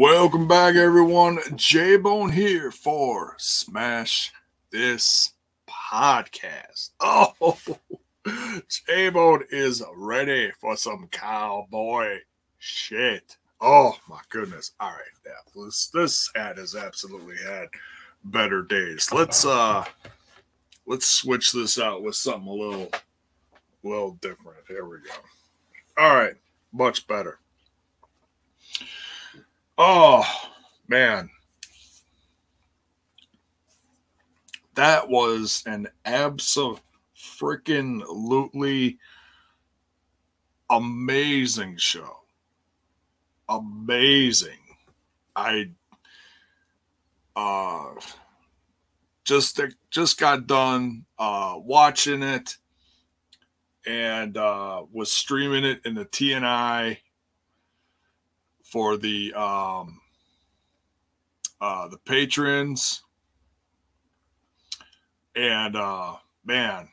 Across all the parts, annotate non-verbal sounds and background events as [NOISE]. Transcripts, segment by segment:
Welcome back, everyone. J Bone here for Smash This Podcast. [LAUGHS] Oh, J Bone is ready for some cowboy shit. Oh my goodness! All right, yeah, this this hat has absolutely had better days. Let's uh, let's switch this out with something a little, little different. Here we go. All right, much better. Oh man, that was an absolute freaking lootly amazing show. Amazing. I uh just just got done uh watching it and uh was streaming it in the TNI for the um, uh, the patrons, and uh, man,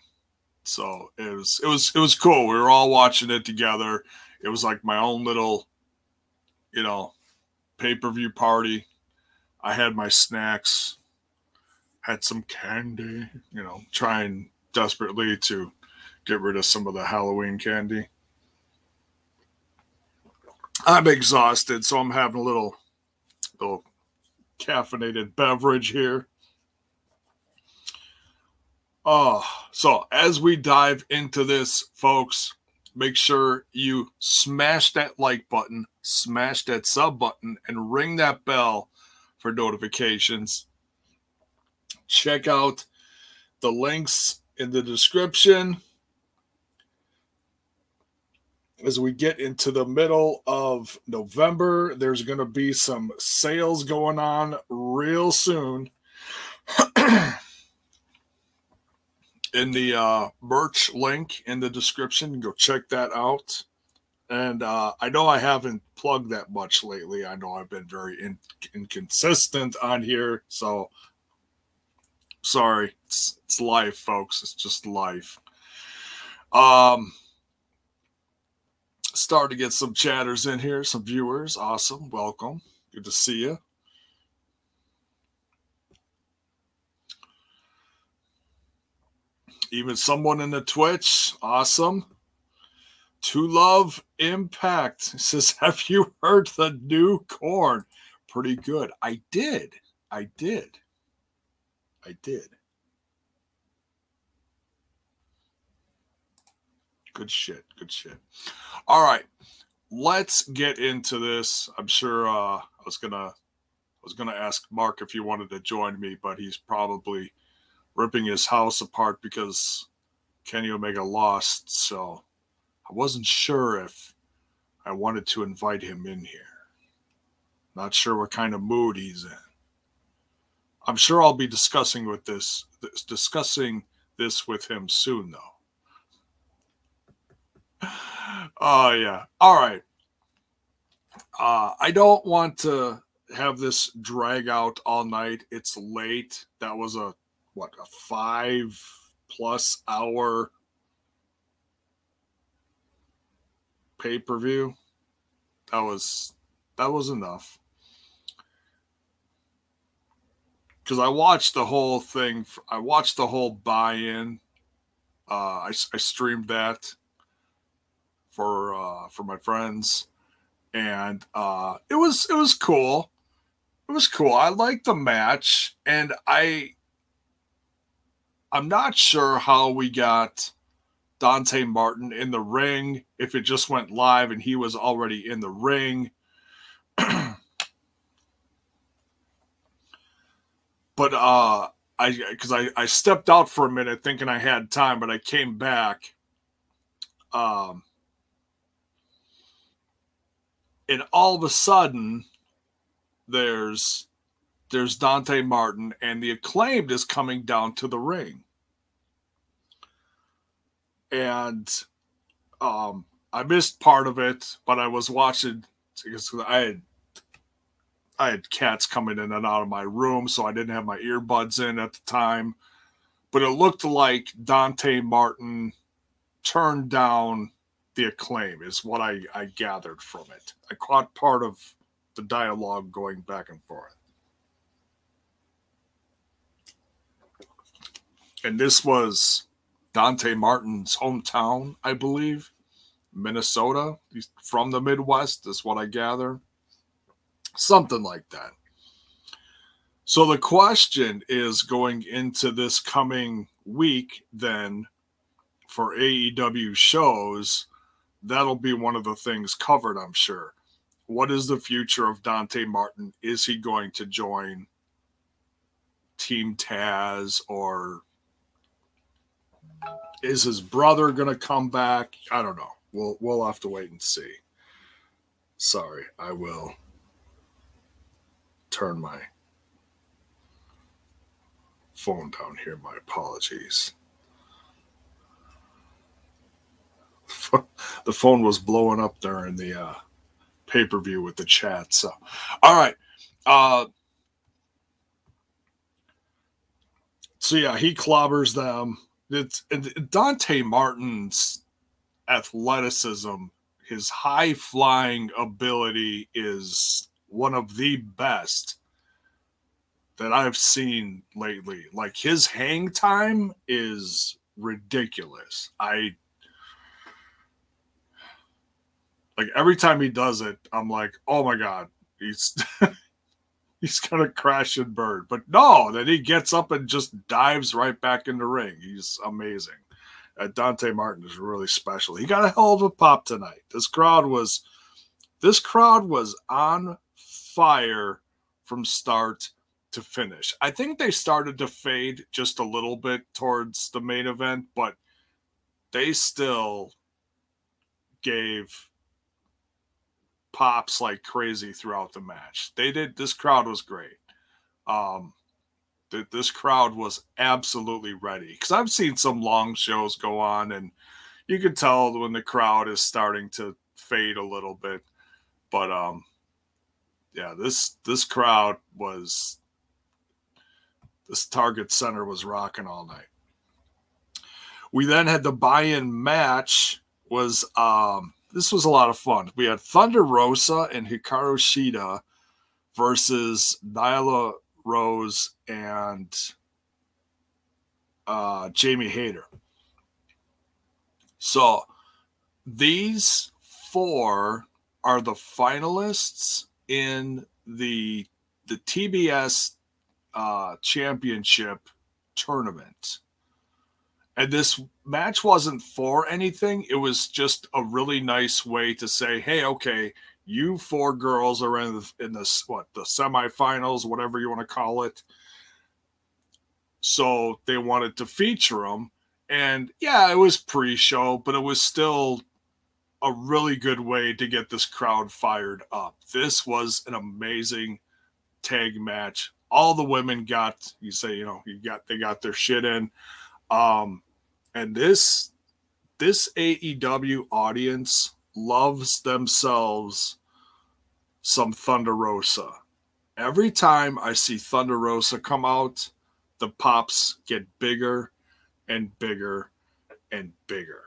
so it was it was it was cool. We were all watching it together. It was like my own little, you know, pay per view party. I had my snacks, had some candy, you know, trying desperately to get rid of some of the Halloween candy. I'm exhausted, so I'm having a little little caffeinated beverage here. Oh, so as we dive into this, folks, make sure you smash that like button, smash that sub button, and ring that bell for notifications. Check out the links in the description as we get into the middle of November, there's going to be some sales going on real soon. [CLEARS THROAT] in the uh, merch link in the description, go check that out. And uh, I know I haven't plugged that much lately. I know I've been very in- inconsistent on here. So sorry. It's, it's life, folks. It's just life. Um, Start to get some chatters in here, some viewers. Awesome. Welcome. Good to see you. Even someone in the Twitch. Awesome. To Love Impact [LAUGHS] says, Have you heard the new corn? Pretty good. I did. I did. I did. Good shit. Good shit. All right. Let's get into this. I'm sure uh, I was gonna I was gonna ask Mark if he wanted to join me, but he's probably ripping his house apart because Kenny Omega lost. So I wasn't sure if I wanted to invite him in here. Not sure what kind of mood he's in. I'm sure I'll be discussing with this, this discussing this with him soon though oh yeah. All right. Uh, I don't want to have this drag out all night. It's late. That was a what a five plus hour pay per view. That was that was enough. Because I watched the whole thing. I watched the whole buy-in. Uh, I, I streamed that for uh, for my friends, and uh, it was it was cool. It was cool. I liked the match, and I I'm not sure how we got Dante Martin in the ring. If it just went live and he was already in the ring. [CLEARS THROAT] but uh I because I, I stepped out for a minute thinking I had time, but I came back. Um and all of a sudden there's there's Dante Martin and the acclaimed is coming down to the ring. And um I missed part of it, but I was watching because I had I had cats coming in and out of my room, so I didn't have my earbuds in at the time. But it looked like Dante Martin turned down the acclaim is what I, I gathered from it. I caught part of the dialogue going back and forth. And this was Dante Martin's hometown, I believe, Minnesota. He's from the Midwest, is what I gather. Something like that. So the question is going into this coming week, then for AEW shows, that'll be one of the things covered, I'm sure. What is the future of Dante Martin? Is he going to join Team Taz or is his brother going to come back? I don't know. We'll we'll have to wait and see. Sorry, I will turn my phone down here. My apologies. The phone was blowing up during the uh, pay per view with the chat. So, all right. Uh, so yeah, he clobbers them. It's Dante Martin's athleticism, his high flying ability is one of the best that I've seen lately. Like his hang time is ridiculous. I like every time he does it, I'm like, oh my god, he's [LAUGHS] he's gonna crash and burn. But no, then he gets up and just dives right back in the ring. He's amazing. Uh, Dante Martin is really special. He got a hell of a pop tonight. This crowd was this crowd was on fire from start to finish. I think they started to fade just a little bit towards the main event, but they still gave pops like crazy throughout the match. They did. This crowd was great. Um, that this crowd was absolutely ready because I've seen some long shows go on, and you can tell when the crowd is starting to fade a little bit. But um, yeah, this this crowd was this Target Center was rocking all night. We then had the buy-in match was um this was a lot of fun. We had Thunder Rosa and Hikaru Shida versus Nyla Rose and uh, Jamie Hayter. So these four are the finalists in the the TBS uh, championship tournament. And this match wasn't for anything. It was just a really nice way to say, hey, okay, you four girls are in the, in this what the semifinals, whatever you want to call it. So they wanted to feature them, and yeah, it was pre-show, but it was still a really good way to get this crowd fired up. This was an amazing tag match. All the women got you say you know you got they got their shit in. Um, and this this AEW audience loves themselves some Thunder Rosa. Every time I see Thunder Rosa come out, the pops get bigger and bigger and bigger.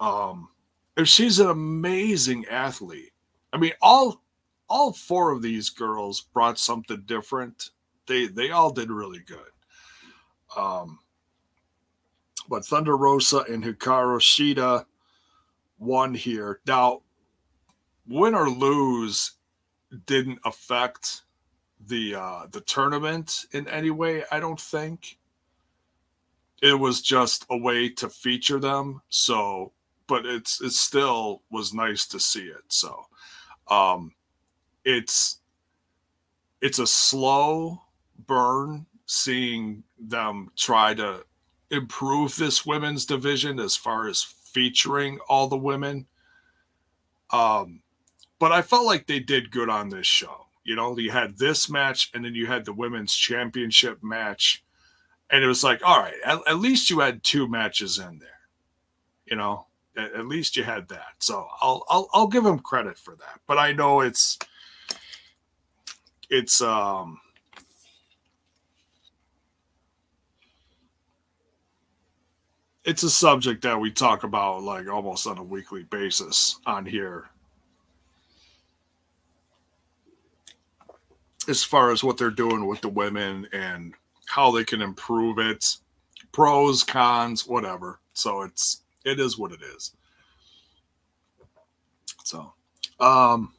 Um, and she's an amazing athlete. I mean, all all four of these girls brought something different. They they all did really good. Um, but Thunder Rosa and Hikaru Shida won here. Now, win or lose didn't affect the uh, the tournament in any way. I don't think it was just a way to feature them. So, but it's it still was nice to see it. So, um, it's it's a slow burn seeing them try to improve this women's division as far as featuring all the women. Um, but I felt like they did good on this show. You know, you had this match and then you had the women's championship match. And it was like, all right, at, at least you had two matches in there. You know, at, at least you had that. So I'll, I'll I'll give them credit for that. But I know it's it's um it's a subject that we talk about like almost on a weekly basis on here. as far as what they're doing with the women and how they can improve it, pros, cons, whatever. So it's it is what it is. So, um,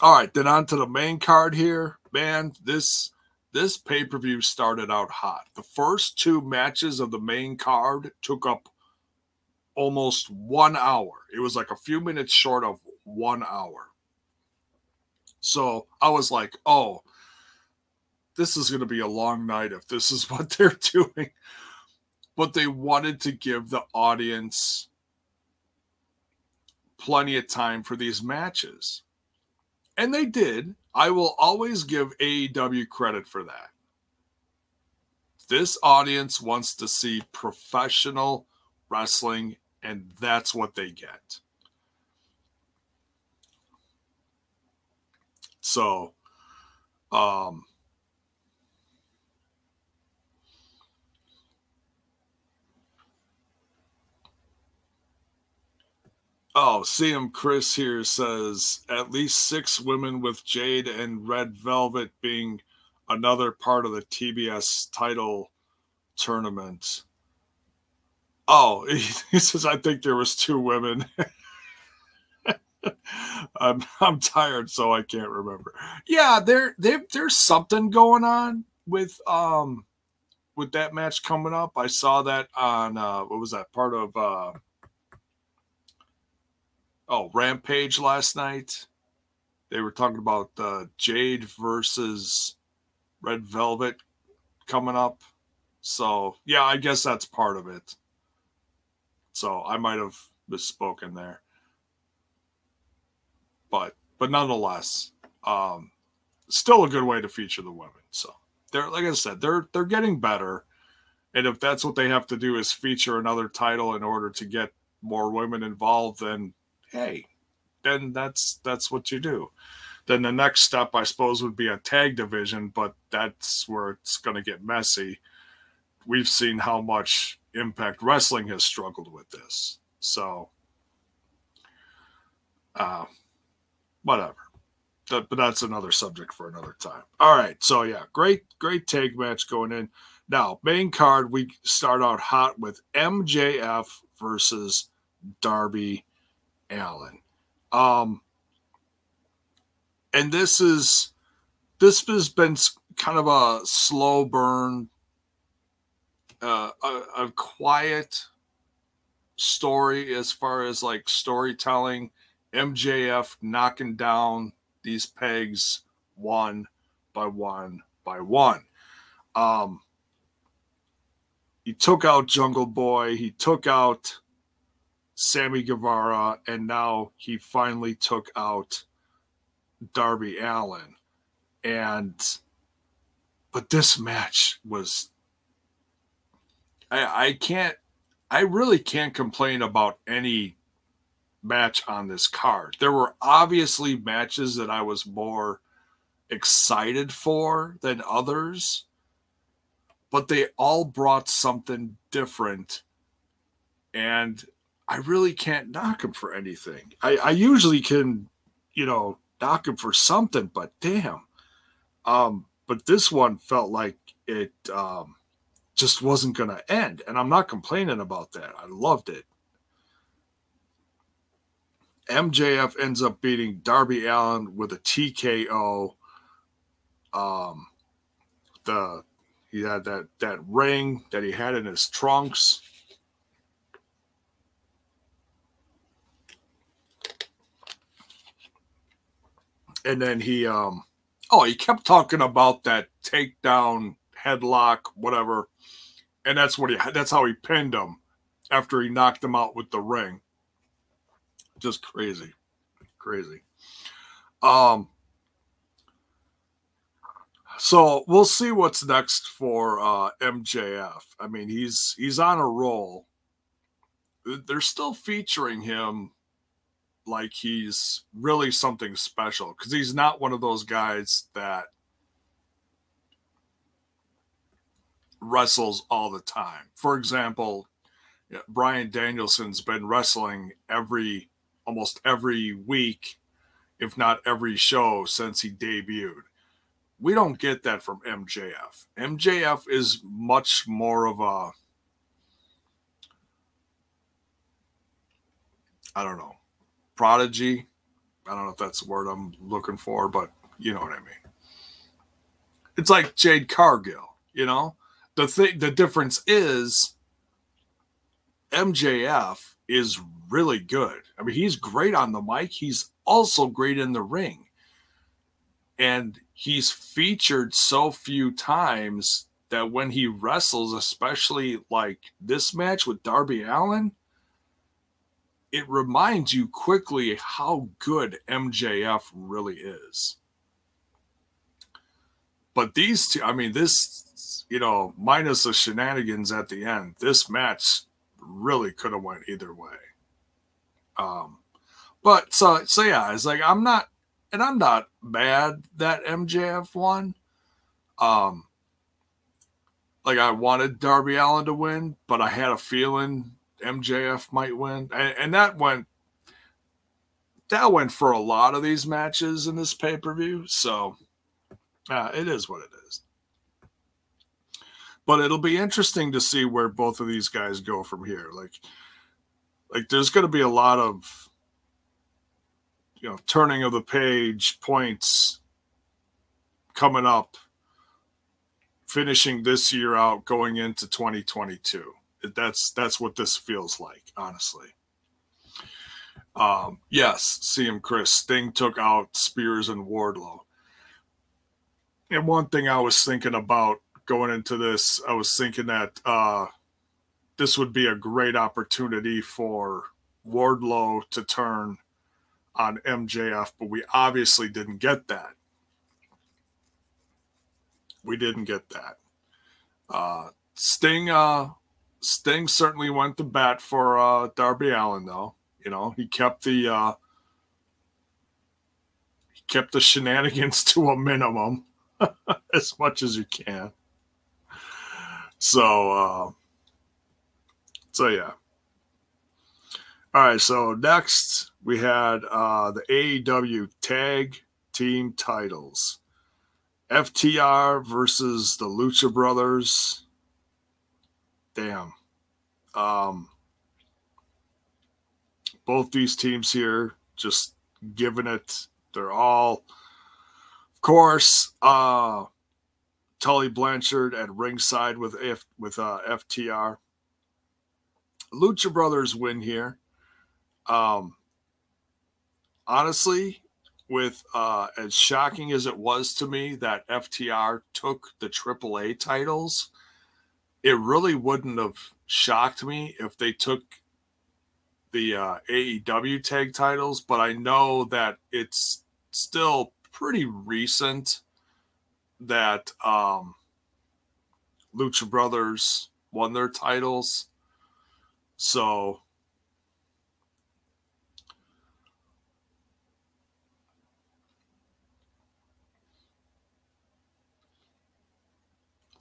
all right, then on to the main card here, man. This this pay per view started out hot. The first two matches of the main card took up almost one hour. It was like a few minutes short of one hour. So I was like, oh, this is going to be a long night if this is [LAUGHS] what they're doing. But they wanted to give the audience plenty of time for these matches. And they did. I will always give AEW credit for that. This audience wants to see professional wrestling, and that's what they get. So, um, Oh, CM Chris here says at least six women with Jade and Red Velvet being another part of the TBS title tournament. Oh, [LAUGHS] he, says I think there was two women. [LAUGHS] I'm I'm tired, so I can't remember. Yeah, there there there's something going on with um with that match coming up. I saw that on uh what was that part of uh oh Rampage last night. They were talking about uh, Jade versus Red Velvet coming up. So yeah, I guess that's part of it. So I might have misspoken there, but but nonetheless, um, still a good way to feature the women. So they're like I said, they're they're getting better, and if that's what they have to do is feature another title in order to get more women involved, then hey, then that's that's what you do. Then the next step, I suppose, would be a tag division, but that's where it's going to get messy. We've seen how much Impact Wrestling has struggled with this, so uh, whatever. That, but that's another subject for another time. All right, so yeah, great, great tag match going in. Now, main card, we start out hot with MJF versus Darby Allin. Um, and this is this has been kind of a slow burn, uh, a, a quiet story as far as like storytelling. MJF knocking down these pegs one by one by one. Um, he took out Jungle Boy. He took out Sammy Guevara, and now he finally took out Darby Allin. And but this match was I I can't I really can't complain about any match on this card. There were obviously matches that I was more excited for than others, but they all brought something different. And I really can't knock him for anything. I, I usually can, you know, knock him for something, but damn. Um, but this one felt like it um, just wasn't going to end. And I'm not complaining about that. I loved it. MJF ends up beating Darby Allin with a TKO. Um, the he had that that ring that he had in his trunks and then he um oh he kept talking about that takedown headlock whatever. And that's what he that's how he pinned him after he knocked him out with the ring. Just crazy. Crazy. Um so we'll see what's next for uh mjf i mean he's he's on a roll. They're still featuring him like he's really something special because he's not one of those guys that wrestles all the time. For example, Bryan Danielson's been wrestling every almost every week, if not every show since he debuted. we don't get that from MJF. MJF is much more of a I don't know, prodigy. I don't know if that's the word I'm looking for, but you know what I mean. It's like Jade Cargill, you know? The thing the difference is MJF is really good. I mean, he's great on the mic. He's also great in the ring. And he's featured so few times that when he wrestles, especially like this match with Darby Allin, it reminds you quickly how good MJF really is. But these two, I mean, this, you know, minus the shenanigans at the end, this match really could have went either way. Um, but so so yeah, it's like I'm not, and I'm not mad that MJF won. Um, like I wanted Darby Allin to win, but I had a feeling MJF might win, and, and that went that went for a lot of these matches in this pay per view. So uh, it is what it is. But it'll be interesting to see where both of these guys go from here. Like, like there's going to be a lot of you know turning of the page points coming up finishing this year out going into 2022 that's that's what this feels like, honestly. Um, yes, CM Chris Sting took out Spears and Wardlow. And one thing I was thinking about going into this, I was thinking that uh, this would be a great opportunity for Wardlow to turn on MJF, but we obviously didn't get that. We didn't get that. Uh, Sting uh, Sting certainly went to bat for uh, Darby Allin, though. You know, he kept the uh, he kept the shenanigans [LAUGHS] to a minimum [LAUGHS] as much as you can. So, uh, so yeah. All right. So next we had uh, the AEW Tag Team Titles. FTR versus the Lucha Brothers damn. Um, both these teams here just giving it. They're all, of course, uh, Tully Blanchard at ringside with F, with uh, FTR. Lucha Brothers win here. Um, honestly, with uh, as shocking as it was to me that FTR took the AAA titles it really wouldn't have shocked me if they took the uh, AEW tag titles, but I know that it's still pretty recent that um, Lucha Brothers won their titles. So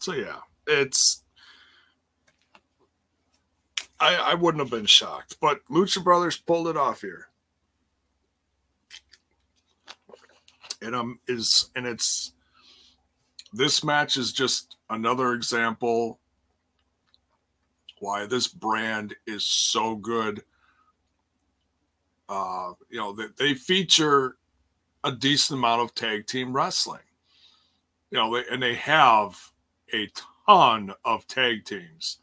So yeah, it's I, I wouldn't have been shocked, but Lucha Brothers pulled it off here. And um is and it's this match is just another example why this brand is so good. Uh, you know, that they, they feature a decent amount of tag team wrestling. You know, they, and they have a ton of tag teams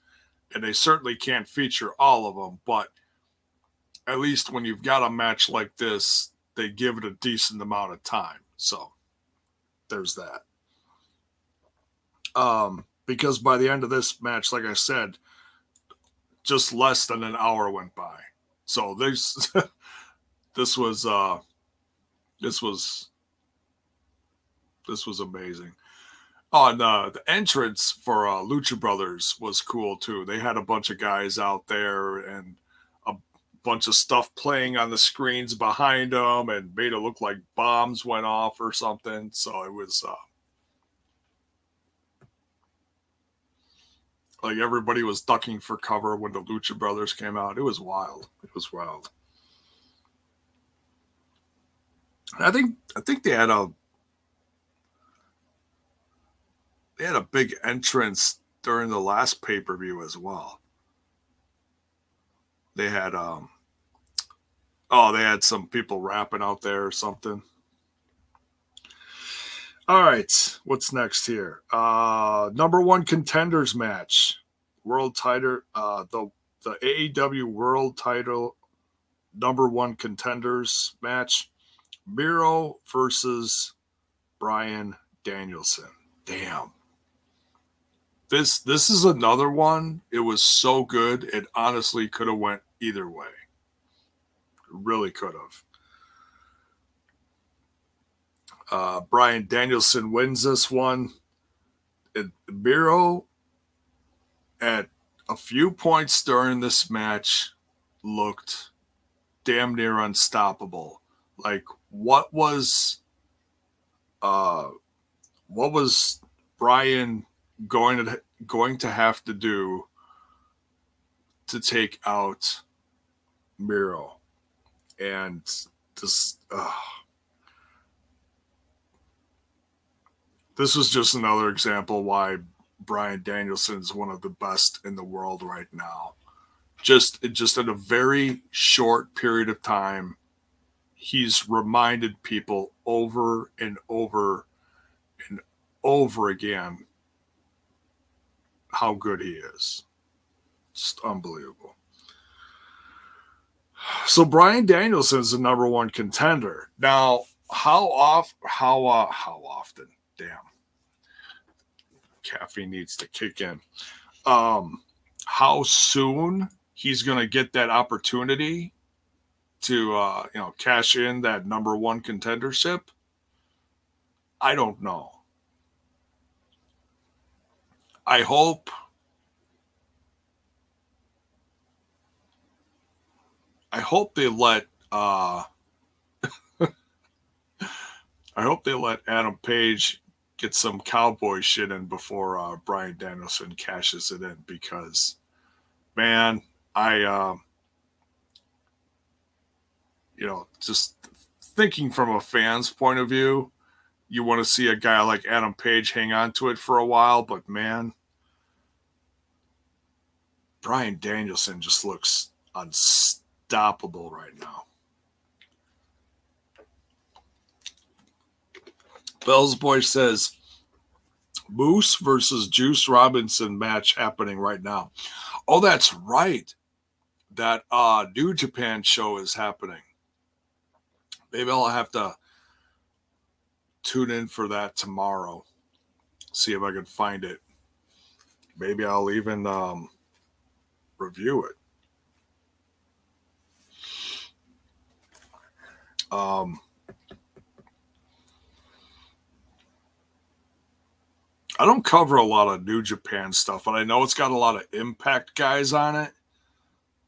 and they certainly can't feature all of them, but at least when you've got a match like this, they give it a decent amount of time. So there's that. Um, because by the end of this match, like I said, just less than an hour went by. So this [LAUGHS] this was uh this was this was amazing. Oh, and uh, the entrance for uh, Lucha Brothers was cool too. They had a bunch of guys out there and a bunch of stuff playing on the screens behind them, and made it look like bombs went off or something. So it was uh, like everybody was ducking for cover when the Lucha Brothers came out. It was wild. It was wild. I think I think they had a they had a big entrance during the last pay per view as well. They had um oh they had some people rapping out there or something. All right, what's next here? Uh number one contenders match, world title, uh the the AEW world title number one contenders match, Miro versus Bryan Danielson. Damn. This this is another one. It was so good. It honestly could have went either way. Really could have. Uh, Bryan Danielson wins this one. And Miro at a few points during this match looked damn near unstoppable. Like what was uh what was Bryan going to going to have to do to take out Miro? And this uh, this was just another example why Bryan Danielson is one of the best in the world right now. Just just in a very short period of time, he's reminded people over and over and over again how good he is. Just unbelievable. So Bryan Danielson is the number one contender. Now, how off how uh, how often? Damn caffeine needs to kick in. Um, how soon he's to get that opportunity to uh, you know cash in that number one contendership? I don't know. I hope. I hope they let uh [LAUGHS] I hope they let Adam Page get some cowboy shit in before uh, Bryan Danielson cashes it in because, man, I, uh, you know, just thinking from a fan's point of view, you want to see a guy like Adam Page hang on to it for a while, but man, Bryan Danielson just looks unstoppable right now. Bell's Boy says Moose versus Juice Robinson match happening right now. Oh, that's right. That uh New Japan show is happening. Maybe I'll have to tune in for that tomorrow. See if I can find it. Maybe I'll even um, review it. Um, I don't cover a lot of New Japan stuff, but I know it's got a lot of Impact guys on it.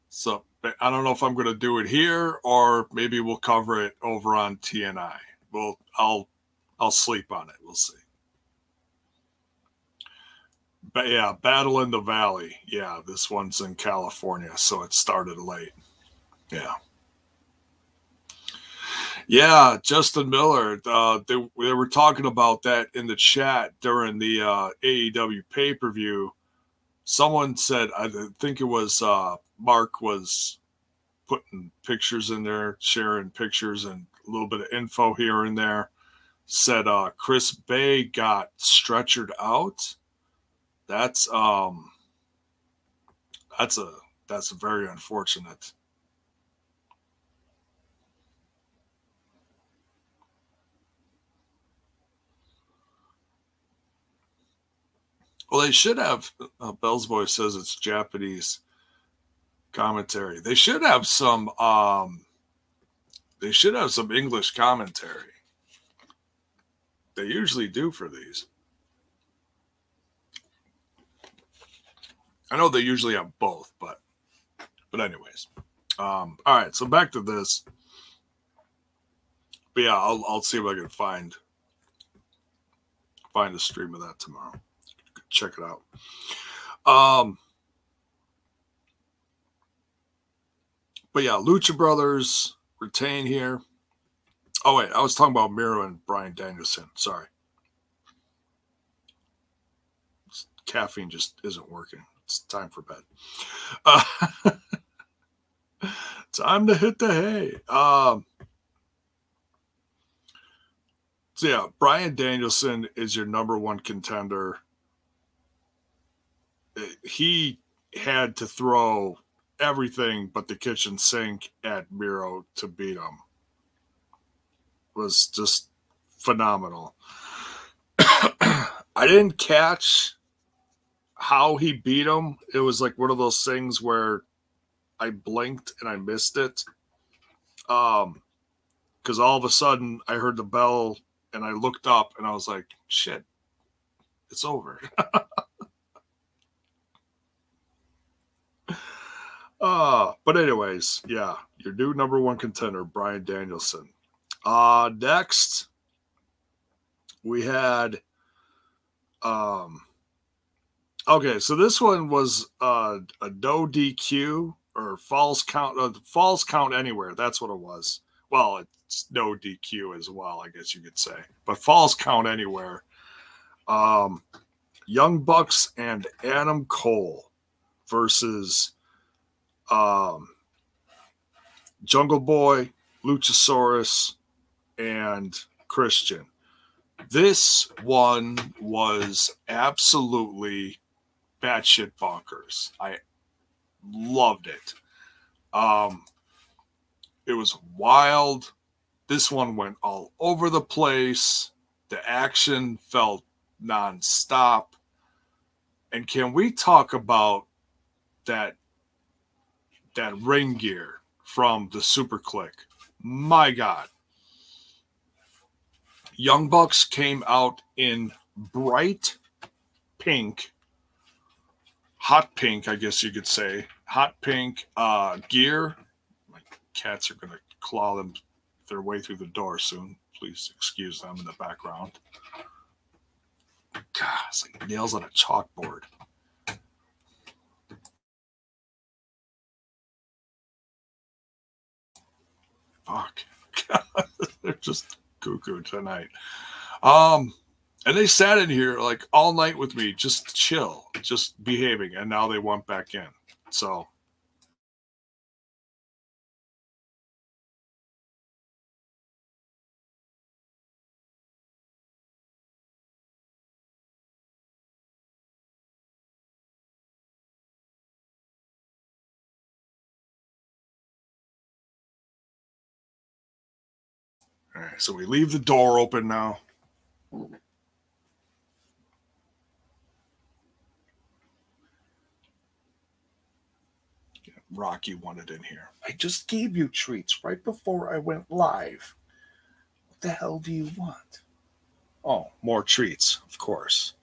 So I don't know if I'm going to do it here or maybe we'll cover it over on TNI. Well, I'll I'll sleep on it. We'll see. But yeah, Battle in the Valley. Yeah, this one's in California, so it started late. Yeah. Yeah, Justin Miller. Uh, they, they were talking about that in the chat during the uh, AEW pay per view. Someone said, I think it was uh, Mark was putting pictures in there, sharing pictures and a little bit of info here and there. Said uh, Chris Bey got stretchered out. That's um, that's a that's very unfortunate. Well, they should have. Uh, Bell's Boy says it's Japanese commentary. They should have some. Um, they should have some English commentary. They usually do for these. I know they usually have both, but but anyways. Um, all right, so back to this. But yeah, I'll I'll see if I can find find a stream of that tomorrow check it out. Um, but yeah, Lucha Brothers retain here. Oh wait, I was talking about Miro and Bryan Danielson. Sorry. caffeine just isn't working. It's time for bed. Uh, [LAUGHS] time to hit the hay. Um, so yeah, Bryan Danielson is your number one contender. He had to throw everything but the kitchen sink at Miro to beat him. Was just phenomenal. [CLEARS THROAT] I didn't catch how he beat him. It was like one of those things where I blinked and I missed it. Um, because all of a sudden I heard the bell and I looked up and I was like, shit, it's over. [LAUGHS] uh, but anyways, yeah, your new number one contender, Bryan Danielson. Uh next we had um okay, so this one was uh, a no DQ or falls count uh, falls count anywhere. That's what it was. Well, it's no DQ as well, I guess you could say. But falls count anywhere. Um, Young Bucks and Adam Cole versus um, Jungle Boy, Luchasaurus, and Christian. This one was absolutely batshit bonkers. I loved it. Um, it was wild. This one went all over the place. The action felt nonstop. And can we talk about that that ring gear from the Super Kliq? My God. Young Bucks came out in bright pink, hot pink, I guess you could say, hot pink uh, gear. My cats are going to claw them their way through the door soon. Please excuse them in the background. God, it's like nails on a chalkboard. Fuck. God, [LAUGHS] They're just cuckoo tonight. Um, and they sat in here like all night with me, just chill, just behaving, and now they went back in. So All right, so we leave the door open now. Rocky wanted in here. I just gave you treats right before I went live. What the hell do you want? Oh, more treats, of course.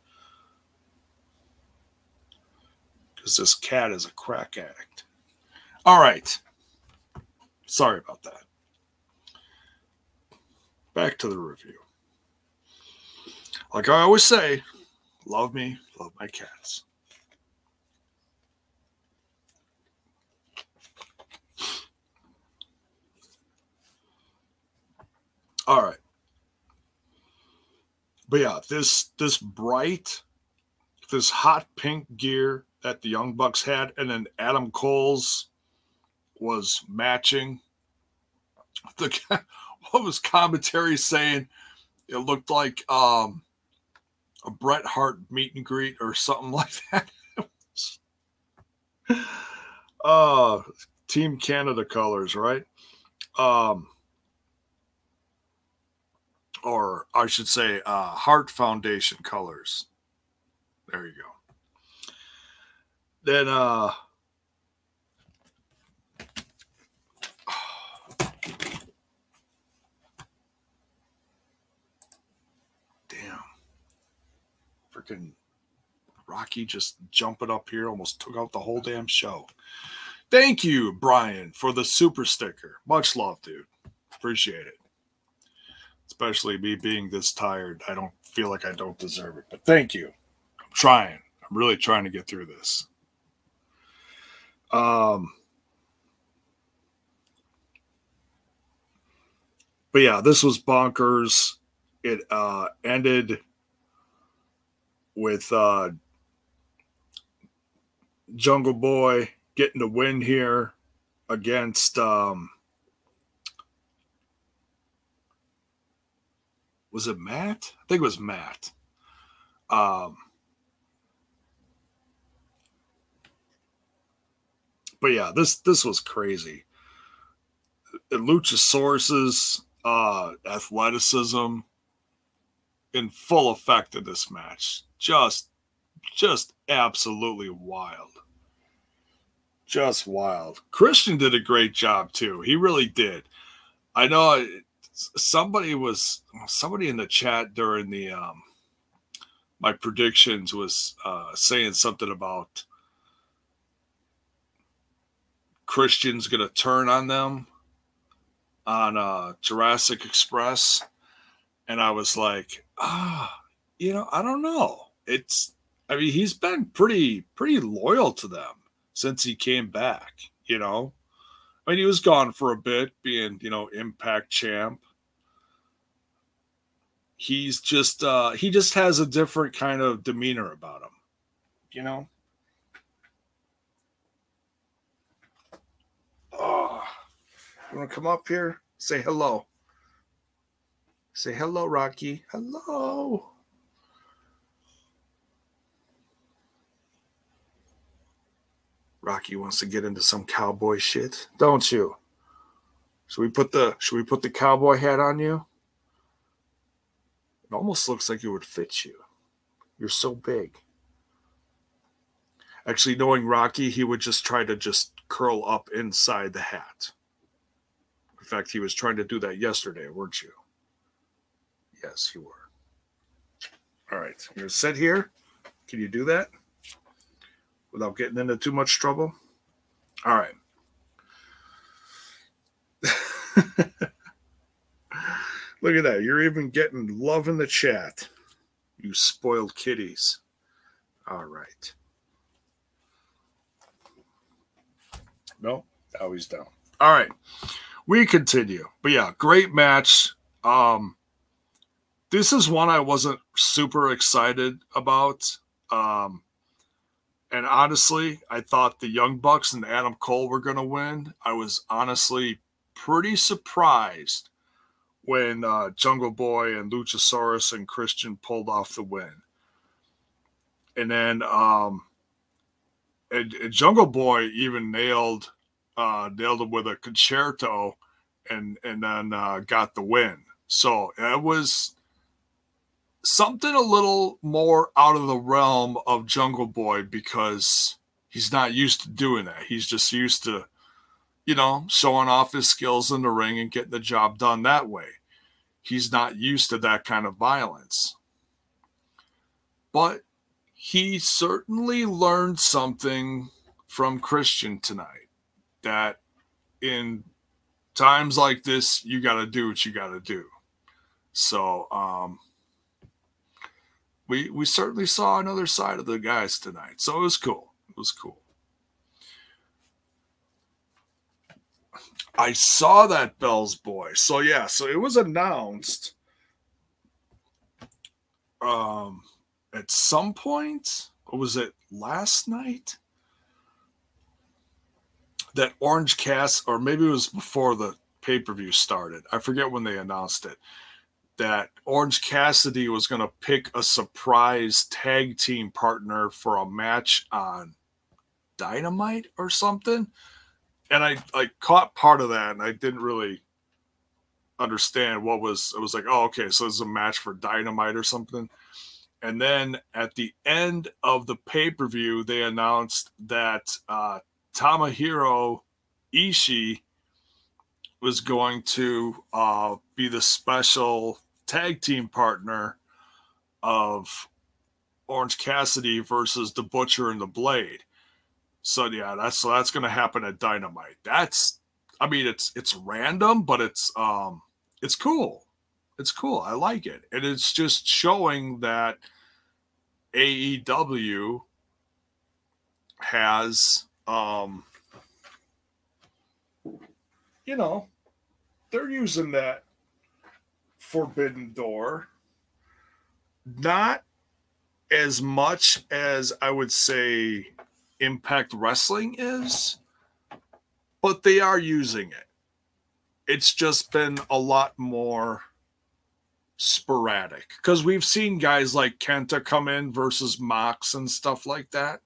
Because this cat is a crack addict. All right. Sorry about that back to the review. Like I always say, love me, love my cats. All right. But yeah, this this bright, this hot pink gear that the Young Bucks had, and then Adam Cole's was matching. The what was commentary saying? It looked like um, a Bret Hart meet and greet or something [LAUGHS] like that. uh, Team Canada colors, right? Um, or I should say, uh, Hart Foundation colors. There you go. Then, uh, freaking Rocky just jumping up here almost took out the whole damn show. Thank you, Brian, for the super sticker. Much love, dude. Appreciate it. Especially me being this tired. I don't feel like I don't deserve it, but thank you. I'm trying. I'm really trying to get through this. Um, but yeah, this was bonkers. It uh, ended with uh, Jungle Boy getting the win here against um was it Matt? I think it was Matt. Um but yeah, this this was crazy. Luchasaurus's uh athleticism in full effect in this match. Just just absolutely wild. Just wild. Christian did a great job too. He really did. I know somebody was somebody in the chat during the um my predictions was uh saying something about Christian's to turn on them on uh Jurassic Express and I was like, ah, you know, I don't know. It's I mean, he's been pretty pretty loyal to them since he came back, you know. I mean, he was gone for a bit, being, you know, impact champ. He's just uh he just has a different kind of demeanor about him, you know. Oh, you want to come up here? Say hello. Say hello, Rocky. Hello. Rocky wants to get into some cowboy shit, don't you? Should we put the should we put the cowboy hat on you? It almost looks like it would fit you. You're so big. Actually, knowing Rocky, he would just try to just curl up inside the hat. In fact, he was trying to do that yesterday, weren't you? Yes, you were. All right, you're sit here. Can you do that without getting into too much trouble? All right. [LAUGHS] Look at that. You're even getting love in the chat. You spoiled kitties. All right. No, he's down. All right. We continue. But yeah, great match. Um this is one I wasn't super excited about. Um, and honestly, I thought the Young Bucks and Adam Cole were going to win. I was honestly pretty surprised when uh, Jungle Boy and Luchasaurus and Christian pulled off the win. And then um, and, and Jungle Boy even nailed uh, nailed him with a Con-Chair-To and and then uh, got the win. So it was something a little more out of the realm of Jungle Boy because he's not used to doing that. He's just used to, you know, showing off his skills in the ring and getting the job done that way. He's not used to that kind of violence. But he certainly learned something from Christian tonight that in times like this, you got to do what you got to do. So, um, we we certainly saw another side of the guys tonight. So it was cool. It was cool. I saw that Bell's boy. So yeah, so it was announced um at some point, or was it last night? That Orange Cast, or maybe it was before the pay-per-view started. I forget when they announced it that Orange Cassidy was going to pick a surprise tag team partner for a match on Dynamite or something. And I I caught part of that and I didn't really understand what was it was like, oh, okay, so this is a match for Dynamite or something. And then at the end of the pay-per-view, they announced that uh Tomohiro Ishii was going to uh, be the special tag team partner of Orange Cassidy versus the Butcher and the Blade. So yeah, that's so that's gonna happen at Dynamite. That's I mean it's it's random, but it's um it's cool. It's cool. I like it. And it's just showing that AEW has um you know they're using that Forbidden Door. Not as much as I would say Impact Wrestling is, but they are using it. It's just been a lot more sporadic because we've seen guys like Kenta come in versus Mox and stuff like that.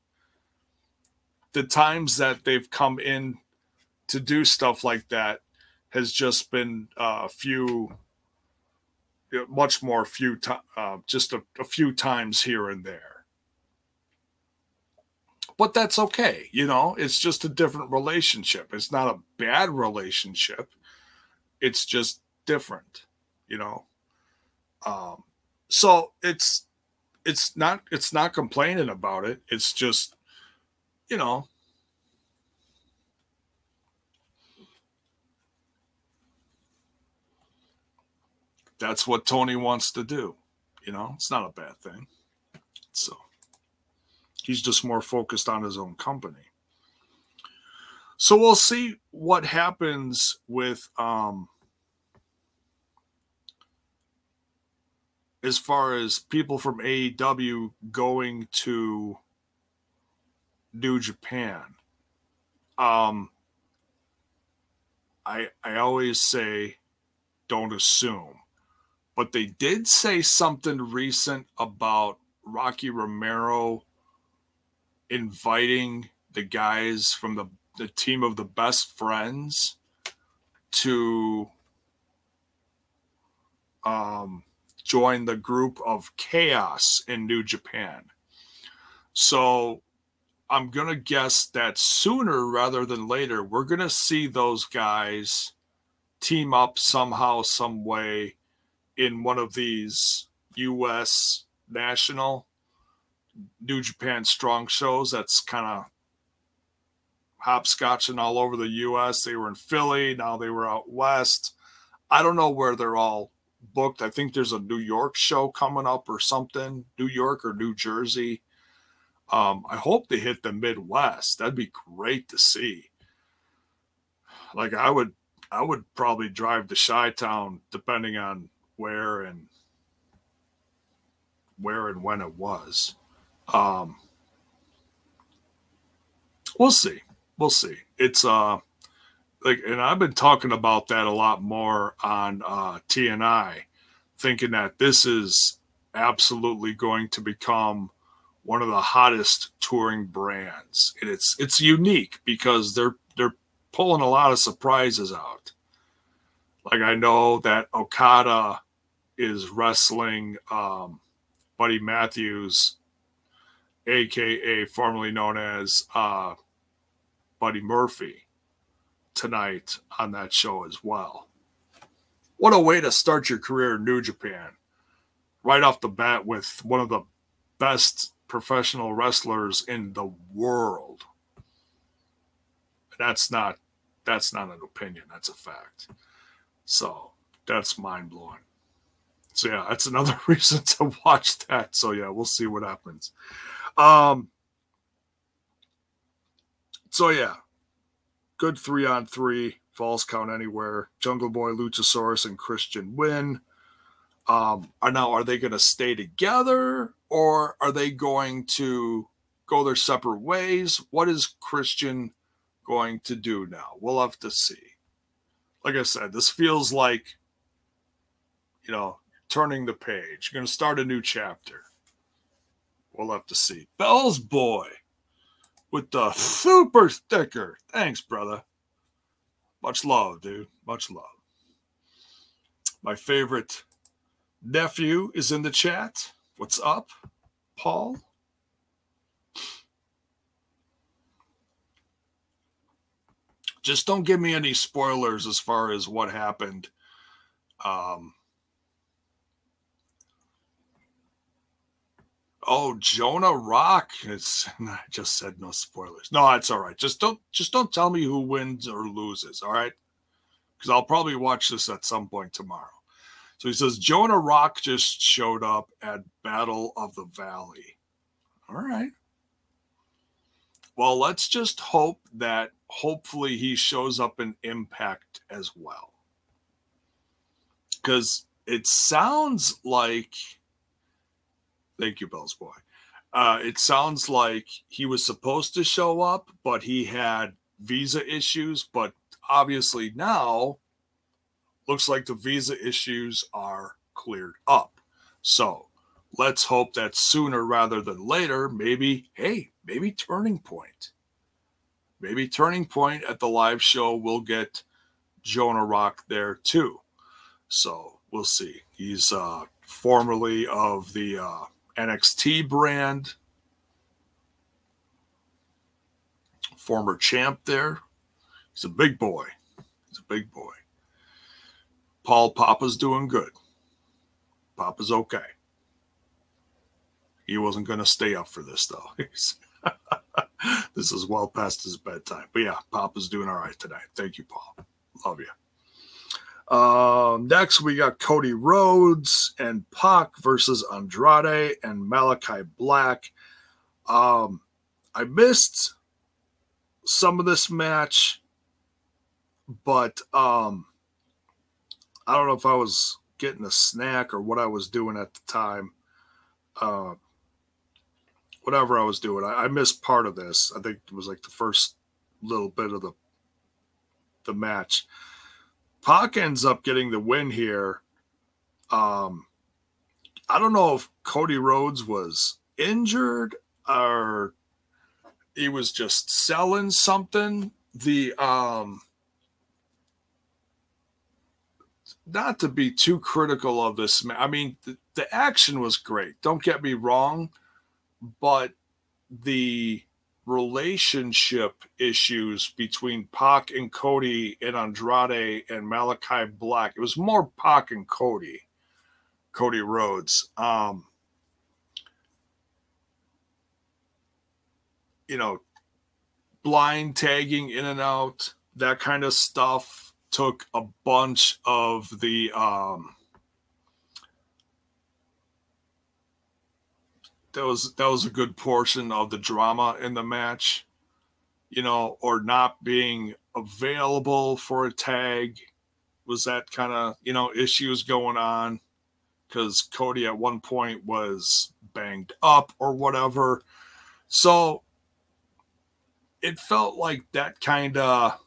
The times that they've come in to do stuff like that has just been a uh, few, much more few, uh, just a, a few times here and there. But that's okay. You know, it's just a different relationship. It's not a bad relationship. It's just different, you know. Um, so it's it's not it's not complaining about it. It's just, you know, that's what Tony wants to do. You know, it's not a bad thing. So he's just more focused on his own company. So we'll see what happens with um as far as people from AEW going to New Japan. Um I I always say don't assume but they did say something recent about Rocky Romero inviting the guys from the, the team of the best friends to um, join the group of chaos in New Japan. So I'm going to guess that sooner rather than later, we're going to see those guys team up somehow, some way in one of these U.S. national New Japan Strong shows. That's kind of hopscotching all over the U.S. They were in Philly, now they were out west. I don't know where they're all booked. I think there's a New York show coming up or something, New York or New Jersey. Um, I hope they hit the Midwest. That'd be great to see. Like I would, I would probably drive to Chi Town depending on where and where and when it was. Um, we'll see. We'll see. It's uh like and I've been talking about that a lot more on uh TNI, thinking that this is absolutely going to become one of the hottest touring brands. And it's it's unique because they're they're pulling a lot of surprises out. Like I know that Okada is wrestling um, Buddy Matthews, aka formerly known as uh, Buddy Murphy, tonight on that show as well. What a way to start your career in New Japan. Right off the bat with one of the best professional wrestlers in the world. That's not that's not an opinion, that's a fact. So that's mind blowing. So yeah, that's another [LAUGHS] reason to watch that. So yeah, we'll see what happens. Um so yeah, good three on three, falls count anywhere. Jungle Boy, Luchasaurus, and Christian win. Um, are now are they to stay together or are they going to go their separate ways? What is Christian going to do now? We'll have to see like I said, this feels like, you know, turning the page. You're going to start a new chapter. We'll have to see. Bell's boy with the super sticker. Thanks, brother. Much love, dude. Much love. My favorite nephew is in the chat. What's up, Paul? Just don't give me any spoilers as far as what happened. Um, oh, Jonah Rock. It's [LAUGHS] I just said no spoilers. No, it's all right. Just don't just don't tell me who wins or loses. All right, because I'll probably watch this at some point tomorrow. So he says Jonah Rock just showed up at Battle of the Valley. All right. Well, let's just hope that hopefully he shows up in Impact as well. Because it sounds like, thank you, Bell's Boy. Uh, it sounds like he was supposed to show up, but he had visa issues. But obviously now, looks like the visa issues are cleared up. So let's hope that sooner rather than later, maybe, hey, maybe Turning Point. Maybe Turning Point at the live show will get Jonah Rock there too. So we'll see. He's uh, formerly of the uh, NXT brand, former champ there. He's a big boy. He's a big boy. Paul Papa's doing good. Papa's okay. He wasn't going to stay up for this, though. [LAUGHS] [LAUGHS] this is well past his bedtime. But yeah, Papa's doing all right tonight. Thank you, Paul. Love you. Um, next, we got Cody Rhodes and Pac versus Andrade and Malachi Black. Um, I missed some of this match, but um, I don't know if I was getting a snack or what I was doing at the time. Uh, whatever I was doing, I, I missed part of this. I think it was like the first little bit of the the match. Pac ends up getting the win here. Um, I don't know if Cody Rhodes was injured or he was just selling something. The um, not to be too critical of this. Man. I mean, the, the action was great. Don't get me wrong, but the relationship issues between Pac and Cody and Andrade and Malachi Black. It was more Pac and Cody, Cody Rhodes. Um, you know, blind tagging in and out, that kind of stuff took a bunch of the um, that was that was a good portion of the drama in the match, you know, or not being available for a tag was that kind of you know issues going on because Cody at one point was banged up or whatever, so it felt like that kind of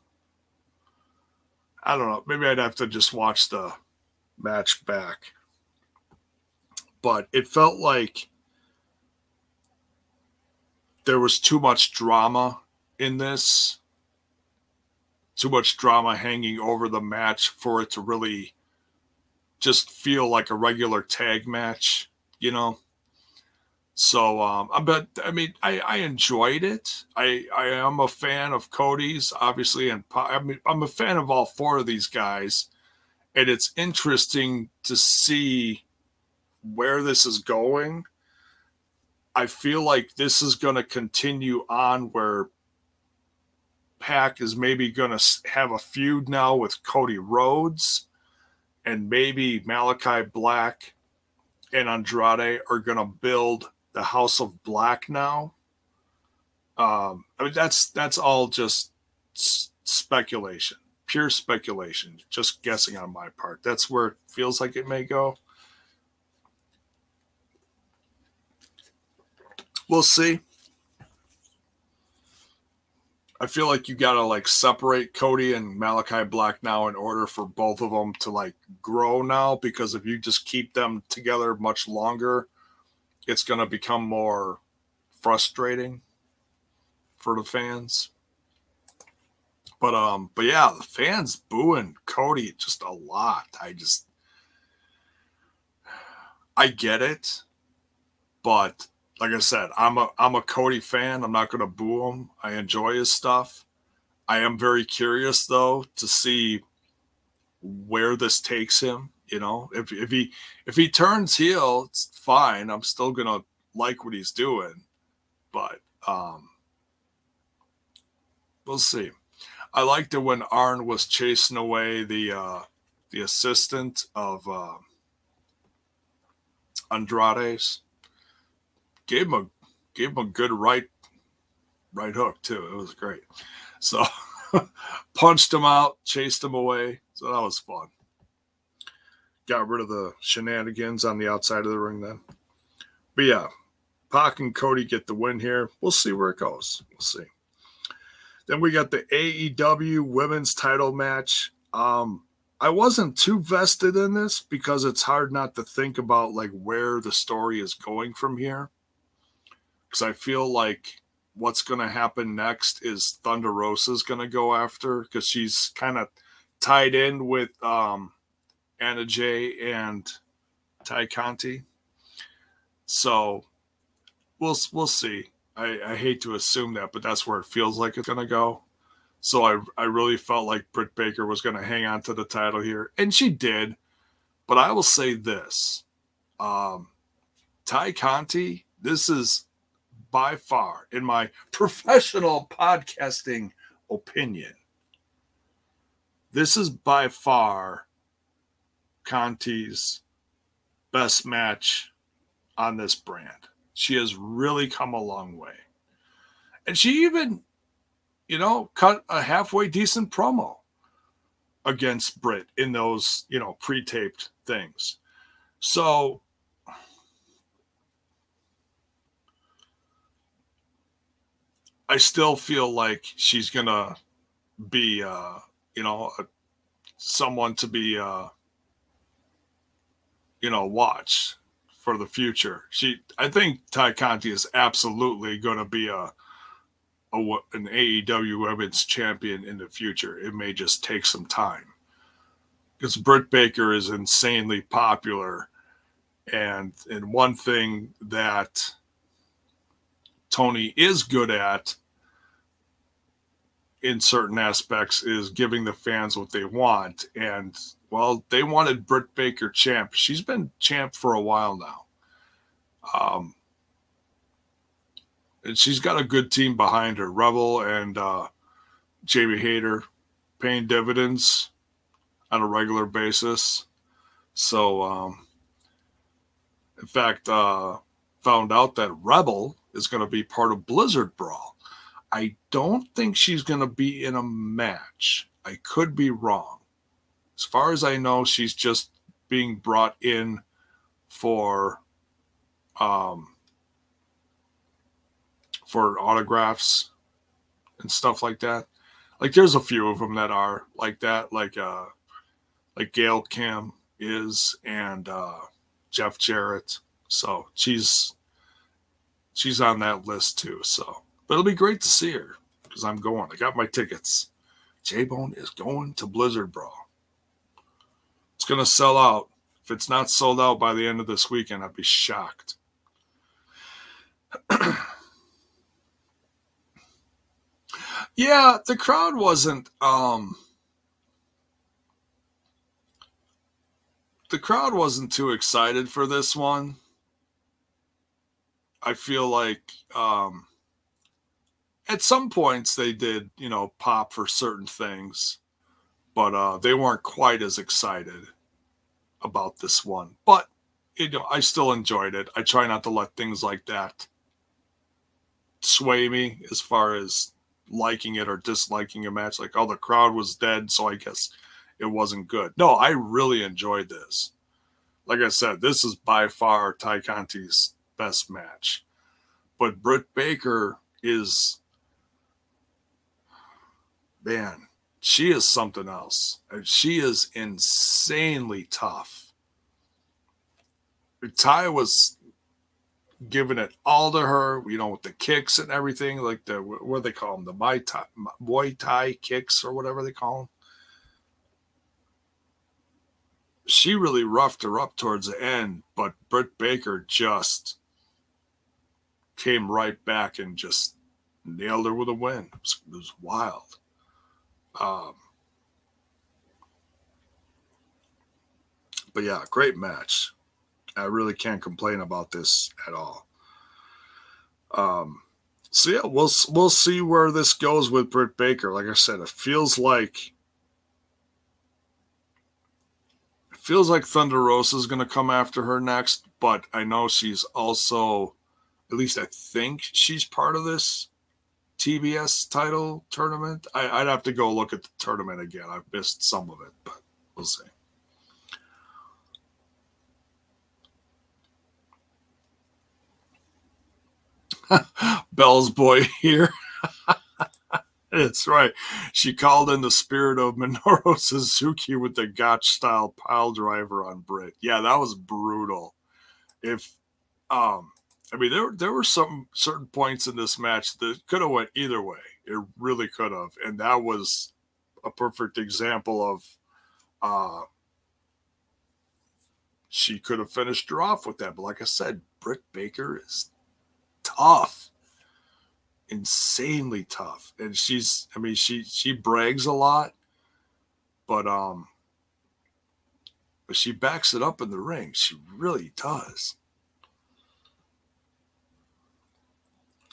I don't know. Maybe I'd have to just watch the match back. But it felt like there was too much drama in this, too much drama hanging over the match for it to really just feel like a regular tag match, you know. So, um, but I mean, I, I enjoyed it. I I am a fan of Cody's, obviously, and I mean, I'm a fan of all four of these guys, and it's interesting to see where this is going I feel like this is going to continue on where Pac is maybe going to have a feud now with Cody Rhodes, and maybe Malachi Black and Andrade are going to build the House of Black now. Um, I mean, that's that's all just s- speculation, pure speculation, just guessing on my part. That's where it feels like it may go. We'll see. I feel like you gotta like separate Cody and Malachi Black now in order for both of them to like grow now. Because if you just keep them together much longer, it's gonna become more frustrating for the fans. But um, but yeah, the fans booing Cody just a lot. I just I get it, but like I said, I'm a I'm a Cody fan. I'm not going to boo him. I enjoy his stuff. I am very curious though to see where this takes him. You know, if if he if he turns heel, it's fine. I'm still gonna like what he's doing, but um, we'll see. I liked it when Arn was chasing away the uh, the assistant of uh, Andrade's gave him a gave him a good right right hook too. It was great. So [LAUGHS] punched him out, chased him away. So that was fun. Got rid of the shenanigans on the outside of the ring then. But yeah, Pac and Cody get the win here. We'll see where it goes. We'll see. Then we got the AEW women's title match. Um, I wasn't too vested in this because it's hard not to think about like where the story is going from here. Because I feel like what's going to happen next is Thunder Rosa's going to go after because she's kind of tied in with um, Anna Jay and Tay Conti. So we'll we'll see. I, I hate to assume that, but that's where it feels like it's gonna go. So I I really felt like Britt Baker was gonna hang on to the title here, and she did. But I will say this: um, Tay Conti, this is by far, in my [LAUGHS] professional podcasting opinion, this is by far Conti's best match on this brand. She has really come a long way. And she even, you know, cut a halfway decent promo against Britt in those, you know, pre taped things. So I still feel like she's to be, uh, you know, a, someone to be, uh, you know, watched for the future. She, I think Tay Conti is absolutely going to be a, a an AEW Women's Champion in the future. It may just take some time because Britt Baker is insanely popular, and and one thing that Tony is good at in certain aspects is giving the fans what they want and well, they wanted Britt Baker champ. She's been champ for a while now. Um, and she's got a good team behind her. Rebel and uh, Jamie Hayter paying dividends on a regular basis. So, um, in fact, uh, found out that Rebel is going to be part of Blizzard Brawl. I don't think she's going to be in a match. I could be wrong as far as I know, she's just being brought in for um for autographs and stuff like that. Like there's a few of them that are like that, like uh like Gail Kim is and uh Jeff Jarrett. So she's she's on that list too. So but it'll be great to see her because I'm going. I got my tickets. J Bone is going to Blizzard Brawl. It's going to sell out. If it's not sold out by the end of this weekend, I'd be shocked. [CLEARS THROAT] yeah, the crowd wasn't um the crowd wasn't too excited for this one. I feel like um at some points they did, you know, pop for certain things, but uh they weren't quite as excited about this one, but you know, I still enjoyed it. I try not to let things like that sway me as far as liking it or disliking a match. Like, oh, the crowd was dead, so I guess it wasn't good. No, I really enjoyed this. Like I said, this is by far Tay Conti's best match. But Britt Baker is, man, she is something else. Uh, she is insanely tough. Ty was giving it all to her, you know, with the kicks and everything, like the what do they call them, the Muay Thai, Muay Thai kicks or whatever they call them. She really roughed her up towards the end, but Britt Baker just came right back and just nailed her with a win. It was, it was wild. Um, but yeah, great match. I really can't complain about this at all. Um, so yeah, we'll we'll see where this goes with Britt Baker. Like I said, it feels like it feels like Thunder Rosa is going to come after her next, but I know she's also, at least I think she's part of this TBS title tournament. I, would have to go look at the tournament again. I've missed some of it, but we'll see. [LAUGHS] Bell's boy here. [LAUGHS] That's right. She called in the spirit of Minoru [LAUGHS] Suzuki with the Gotch style pile driver on Britt. Yeah, that was brutal. If um I mean there there were some certain points in this match that could have went either way. It really could have. And that was a perfect example of uh she could have finished her off with that. But like I said, Britt Baker is tough insanely tough and she's i mean she she brags a lot but um but she backs it up in the ring she really does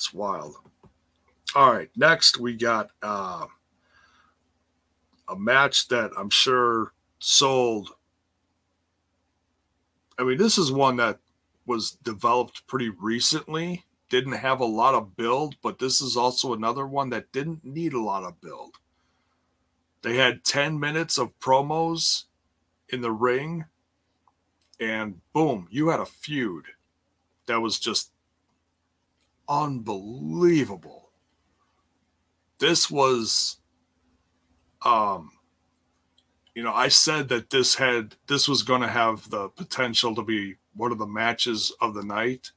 it's wild all right next we got uh a match that i'm sure sold i mean this is one that was developed pretty recently didn't have a lot of build, but this is also another one that didn't need a lot of build. They had 10 minutes of promos in the ring, and boom, you had a feud that was just unbelievable. This was um you know, I said that this had this was going to have the potential to be one of the matches of the night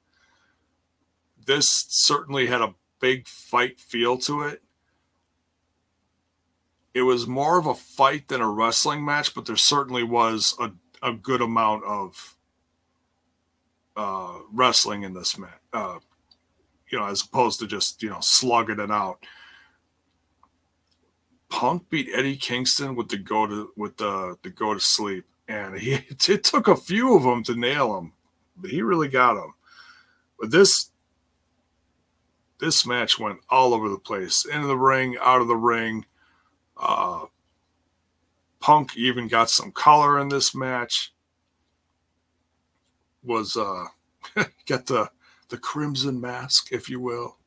this certainly had a big fight feel to it. It was more of a fight than a wrestling match, but there certainly was a, a good amount of uh, wrestling in this match. Uh, you know, as opposed to just you know slugging it out. Punk beat Eddie Kingston with the go to with the the go to sleep, and he [LAUGHS] it took a few of them to nail him, but he really got him. But this this match went all over the place into the ring, out of the ring. Uh, Punk even got some color in this match. Was uh, [LAUGHS] got the the crimson mask, if you will.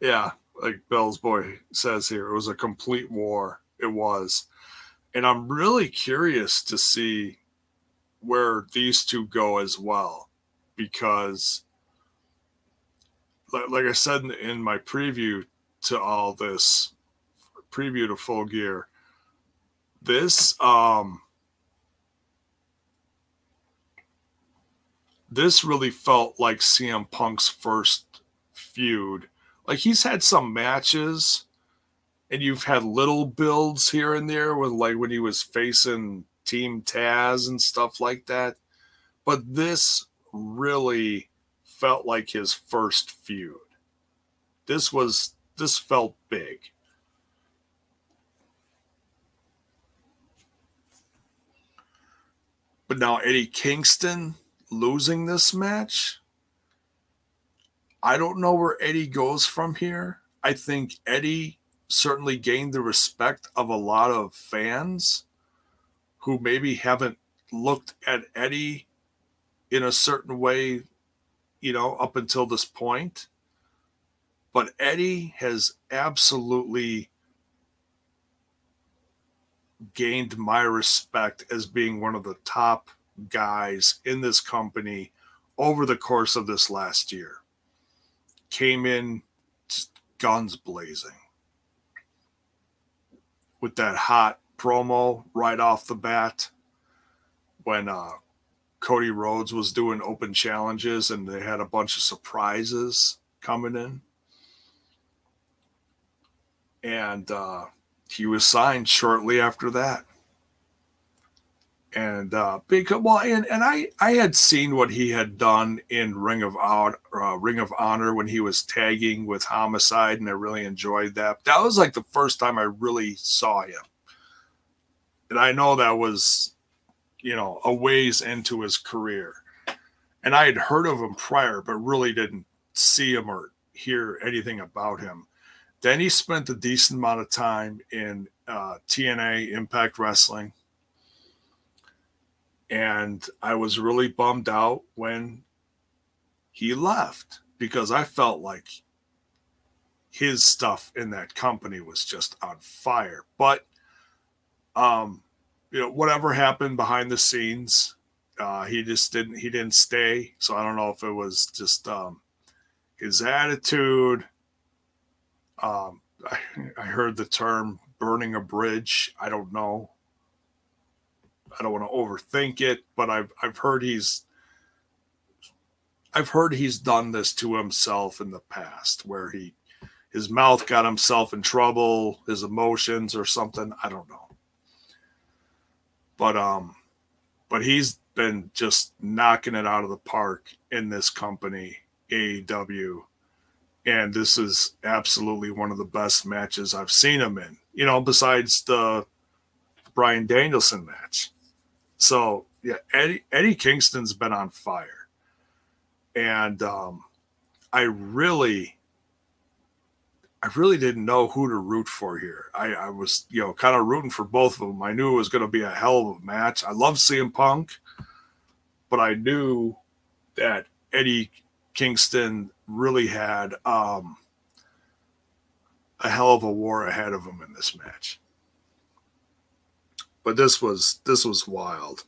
Yeah, like Bell's boy says here, it was a complete war. It was. And I'm really curious to see where these two go as well because like I said in my preview to all this preview to full gear this um this really felt like CM Punk's first feud like he's had some matches and you've had little builds here and there with like when he was facing Team Taz and stuff like that. But this really felt like his first feud. This was this felt big. But now Eddie Kingston losing this match, I don't know where Eddie goes from here. I think Eddie certainly gained the respect of a lot of fans who maybe haven't looked at Eddie in a certain way, you know, up until this point. But Eddie has absolutely gained my respect as being one of the top guys in this company over the course of this last year. Came in guns blazing with that hot promo right off the bat when uh, Cody Rhodes was doing open challenges and they had a bunch of surprises coming in. And uh, he was signed shortly after that. And uh, because well, and, and I I had seen what he had done in Ring of Honor, uh, Ring of Honor when he was tagging with Homicide, and I really enjoyed that. That was like the first time I really saw him and I know that was, you know, a ways into his career. And I had heard of him prior, but really didn't see him or hear anything about him. Then he spent a decent amount of time in uh, TNA Impact Wrestling. And I was really bummed out when he left because I felt like his stuff in that company was just on fire. But um, you know, whatever happened behind the scenes, uh, he just didn't he didn't stay. So I don't know if it was just um, his attitude. Um, I, I heard the term burning a bridge. I don't know. I don't want to overthink it, but I've I've heard he's I've heard he's done this to himself in the past where he his mouth got himself in trouble, his emotions or something. I don't know. But um but he's been just knocking it out of the park in this company, AEW. And this is absolutely one of the best matches I've seen him in, you know, besides the Bryan Danielson match. So yeah, Eddie Eddie Kingston's been on fire. And um I really I really didn't know who to root for here. I, I was, you know, kind of rooting for both of them. I knew it was going to be a hell of a match. I love CM Punk, but I knew that Eddie Kingston really had um, a hell of a war ahead of him in this match. But this was this was wild.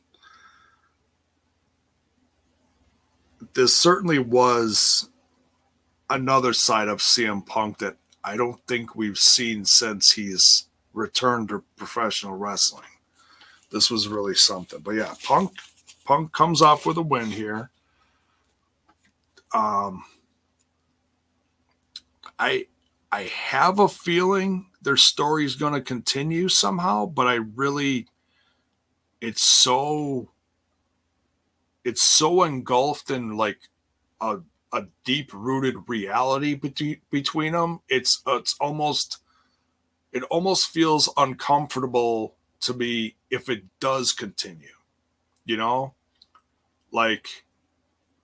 This certainly was another side of CM Punk that I don't think we've seen since he's returned to professional wrestling. This was really something. But yeah, Punk Punk comes off with a win here. Um I I have a feeling their story is going to continue somehow, but I really it's so it's so engulfed in like a a deep rooted reality between between them. It's it's almost it almost feels uncomfortable to me if it does continue. You know, like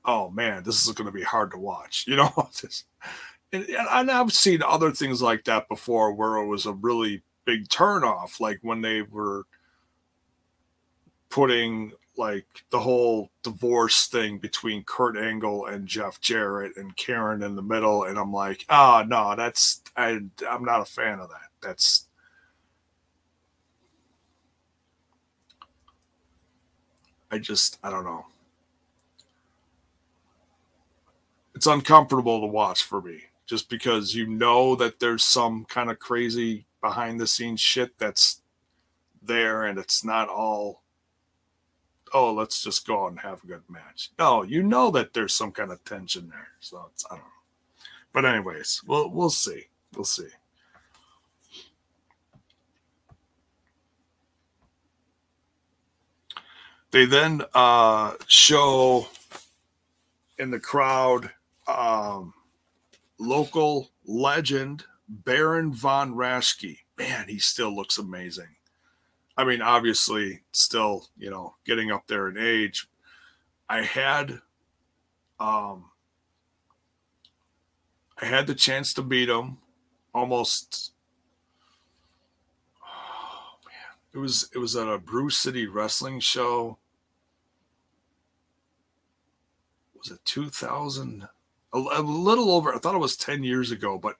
oh man, this is going to be hard to watch. [LAUGHS] You know, and, and I've seen other things like that before where it was a really big turnoff, like when they were putting like the whole divorce thing between Kurt Angle and Jeff Jarrett and Karen in the middle, and I'm like, oh no, that's I I'm not a fan of that. That's I just I don't know. It's uncomfortable to watch for me just because you know that there's some kind of crazy behind the scenes shit that's there and it's not all oh, let's just go and have a good match. No, you know that there's some kind of tension there. So it's I don't know. But anyways, we'll we'll see. We'll see. They then uh, show in the crowd um, local legend Baron von Raschke. Man, he still looks amazing. I mean, obviously, still, you know, getting up there in age. I had, um, I had the chance to beat him, almost. Oh man, it was it was at a Brew City wrestling show. Was it two thousand? A, a little over. I thought it was ten years ago, but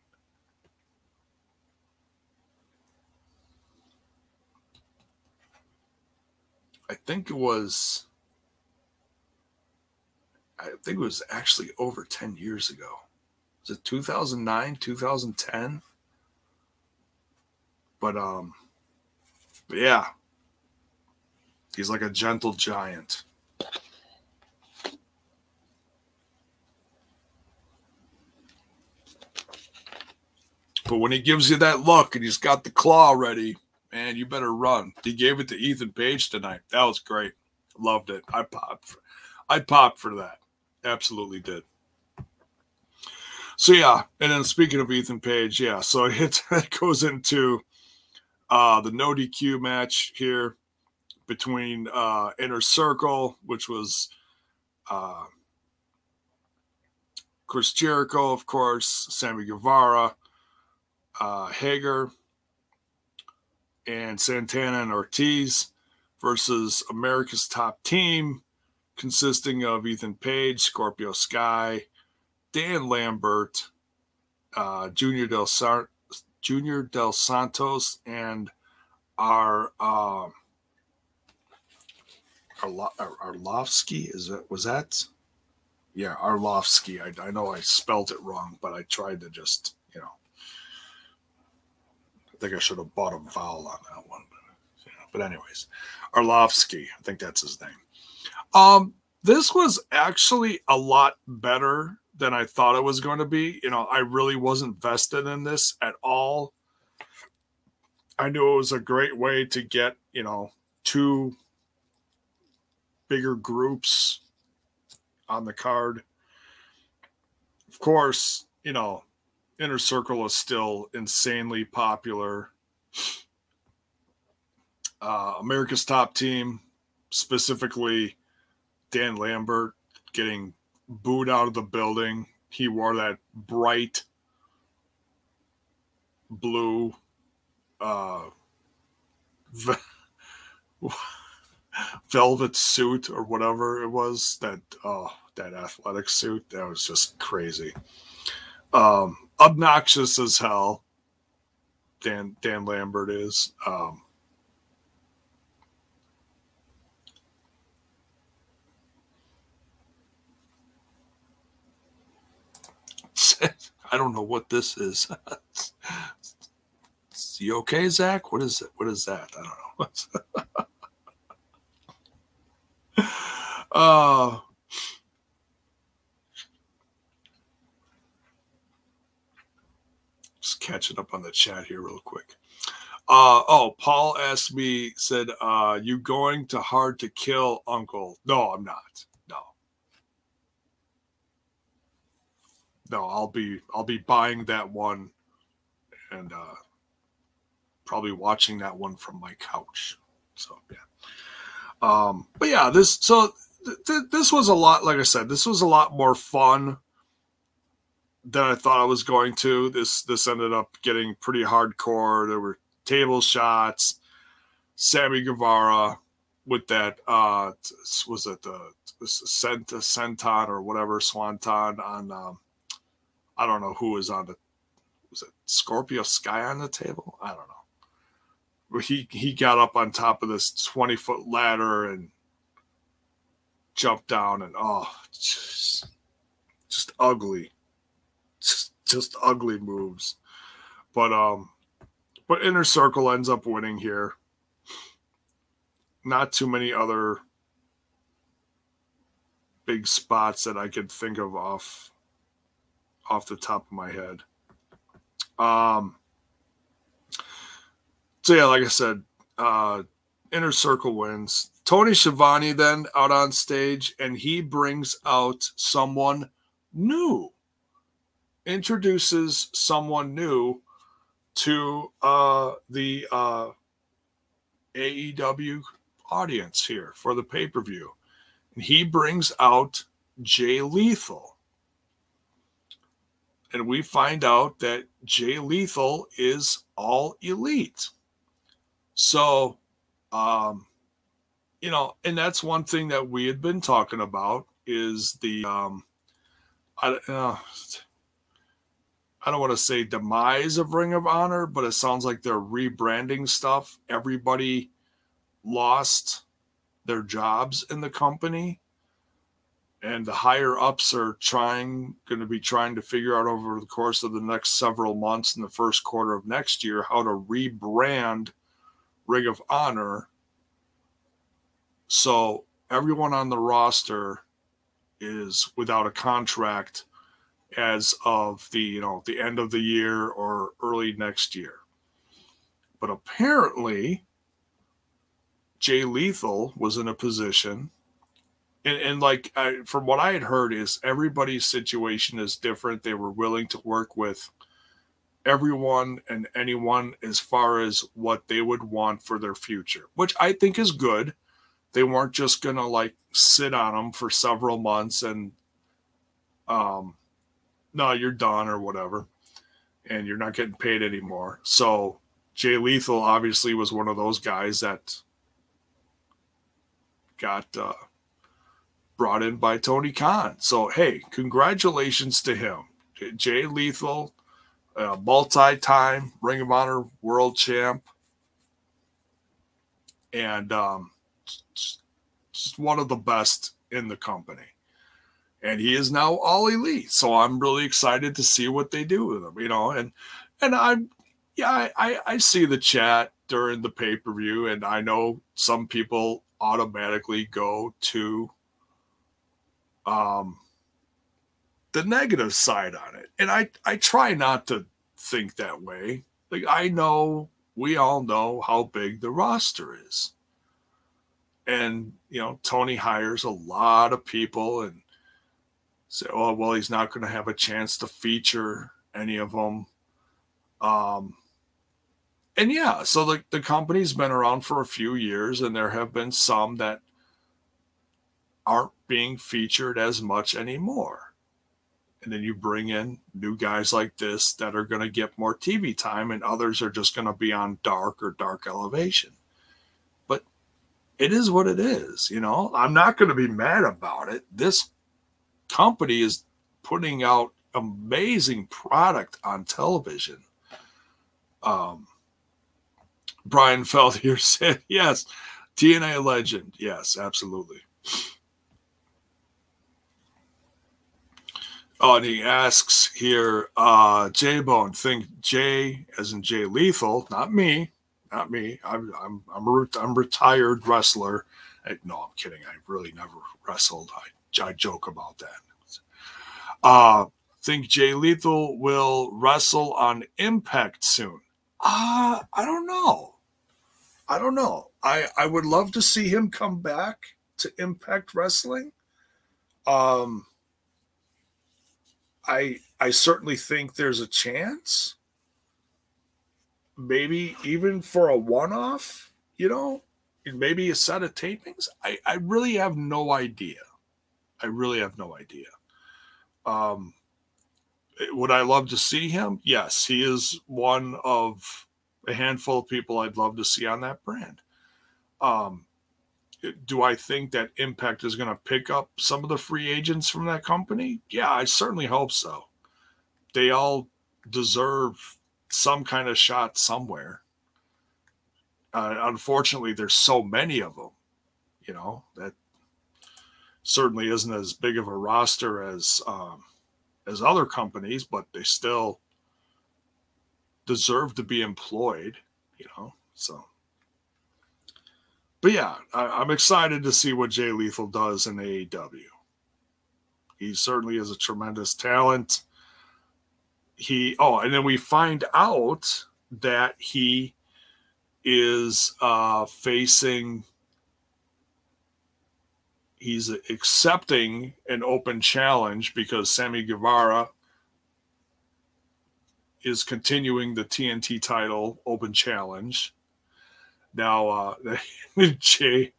I think it was I think it was actually over 10 years ago. Was it 2009, 2010? But um but yeah. He's like a gentle giant. But when he gives you that look and he's got the claw ready, man, you better run. He gave it to Ethan Page tonight. That was great. Loved it. I popped. For, I popped for that. Absolutely did. So yeah, and then speaking of Ethan Page, yeah, so it, [LAUGHS] it goes into uh, the no DQ match here between uh, Inner Circle, which was uh, Chris Jericho, of course, Sammy Guevara, uh, Hager, and Santana and Ortiz versus America's top team, consisting of Ethan Page, Scorpio Sky, Dan Lambert, uh, Junior Del Sar- Junior Del Santos, and our uh, Arlo- Ar- Arlovski. Is that was that? Yeah, Arlovski. I, I know I spelled it wrong, but I tried to just think I should have bought a vowel on that one, but, yeah. but anyways, Arlovski. I think that's his name. Um, this was actually a lot better than I thought it was going to be. You know, I really wasn't vested in this at all. I knew it was a great way to get, you know, two bigger groups on the card. Of course, you know, Inner Circle is still insanely popular. Uh, America's Top Team, specifically Dan Lambert, getting booed out of the building. He wore that bright blue uh, [LAUGHS] velvet suit or whatever it was that oh that athletic suit that was just crazy um obnoxious as hell dan dan lambert is um [LAUGHS] I don't know what this is. [LAUGHS] you okay, Zach? What is it? What is that? I don't know. [LAUGHS] uh, catching up on the chat here real quick. Uh, oh, Paul asked me, said, uh, you going to hard to kill uncle? No, I'm not. no, No, I'll be I'll be buying that one and uh probably watching that one from my couch. So yeah. Um but yeah, this so th- th- this was a lot like I said, this was a lot more fun than I thought I was going to. This this ended up getting pretty hardcore. There were table shots. Sammy Guevara with that uh was it the Cent Senton or whatever Swanton on um, I don't know who was on the was it Scorpio Sky on the table? I don't know. But he he got up on top of this 20 foot ladder and jumped down and oh just, just ugly. Just, ugly moves. But um but inner circle ends up winning here. Not too many other big spots that I could think of off off the top of my head. Um, so yeah, like I said, uh, Inner Circle wins. Tony Schiavone then out on stage, and he brings out someone new, introduces someone new to uh, the uh, AEW audience here for the pay per view. And he brings out Jay Lethal and we find out that Jay Lethal is all elite. So, um, you know, and that's one thing that we had been talking about is the, um, I, uh, I don't want to say demise of Ring of Honor, but it sounds like they're rebranding stuff. Everybody lost their jobs in the company and the higher ups are trying going to be trying to figure out over the course of the next several months in the first quarter of next year how to rebrand ring of honor so everyone on the roster is without a contract as of the you know the end of the year or early next year but apparently jay lethal was in a position and, and like I, from what I had heard is everybody's situation is different. They were willing to work with everyone and anyone as far as what they would want for their future, which I think is good. They weren't just gonna like sit on them for several months and um no, you're done or whatever, and you're not getting paid anymore. So Jay Lethal obviously was one of those guys that got uh brought in by Tony Khan. So, hey, congratulations to him. Jay Lethal, uh, multi time Ring of Honor world champ. And um, just one of the best in the company. And he is now all elite. So I'm really excited to see what they do with him, you know. And and I'm yeah, I, I see the chat during the pay-per-view, and I know some people automatically go to um the negative side on it. And I I try not to think that way. Like I know we all know how big the roster is. And you know, Tony hires a lot of people and say, oh well, he's not going to have a chance to feature any of them. Um and yeah, so the, the company's been around for a few years, and there have been some that aren't being featured as much anymore and then you bring in new guys like this that are going to get more TV time, and others are just going to be on dark or dark elevation. But it is what it is, you know. I'm not going to be mad about it. This company is putting out amazing product on television. Um, Brian Feld here [LAUGHS] said, yes, TNA legend. Yes, absolutely. Oh, and he asks here, uh, J Bone, think Jay as in Jay Lethal, not me, not me. I'm I'm I'm a, I'm retired wrestler. I, no, I'm kidding. I really never wrestled. I I joke about that. Uh, think Jay Lethal will wrestle on Impact soon. Uh, I don't know. I don't know. I I would love to see him come back to Impact Wrestling. Um I I certainly think there's a chance. Maybe even for a one-off, you know, maybe a set of tapings. I, I really have no idea. I really have no idea. Um, would I love to see him? Yes, he is one of a handful of people I'd love to see on that brand. Um, do I think that Impact is going to pick up some of the free agents from that company? Yeah, I certainly hope so. They all deserve some kind of shot somewhere. Uh, unfortunately, there's so many of them, you know, that certainly isn't as big of a roster as um, as other companies, but they still deserve to be employed, you know. So but yeah, I, am excited to see what Jay Lethal does in AEW. He certainly is a tremendous talent. He oh, and then we find out that he is uh, facing. He's accepting an open challenge because Sammy Guevara is continuing the TNT title open challenge now, uh, [LAUGHS] Jay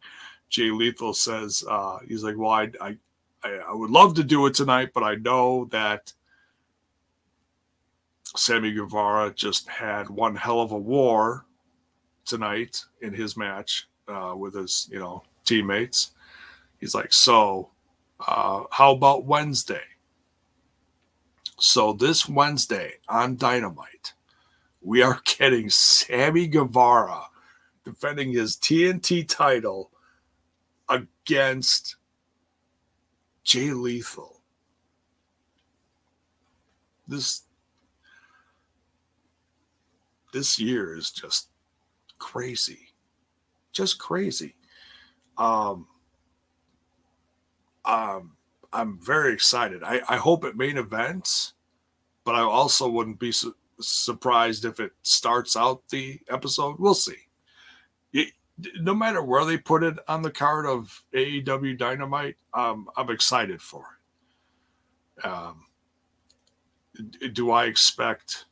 Jay Lethal says uh, he's like, well, I, I I would love to do it tonight, but I know that Sammy Guevara just had one hell of a war tonight in his match uh, with his you know teammates. He's like, so uh, how about Wednesday? So this Wednesday on Dynamite, we are [LAUGHS] getting Sammy Guevara defending his TNT title against Jay Lethal. This this year is just crazy. Just crazy. Um um I'm very excited. I, I hope it main events, but I also wouldn't be su- surprised if it starts out the episode. We'll see no matter where they put it on the card of AEW Dynamite, um, I'm excited for it. Um, do I expect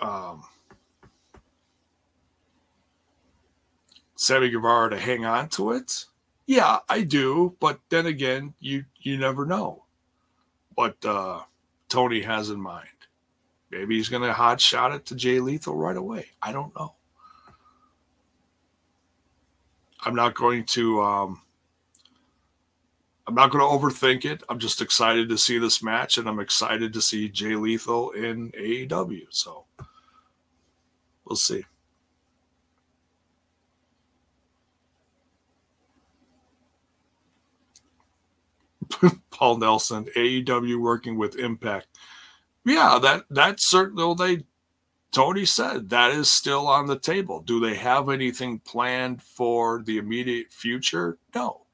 um, Sammy Guevara to hang on to it? Yeah, I do, but then again, you you never know what uh, Tony has in mind. Maybe he's going to hot shot it to Jay Lethal right away. I don't know. I'm not going to um, I'm not going to overthink it. I'm just excited to see this match, and I'm excited to see Jay Lethal in AEW. So we'll see. [LAUGHS] Paul Nelson, AEW working with Impact. Yeah, that that's certainly they Tony said that is still on the table. Do they have anything planned for the immediate future? No.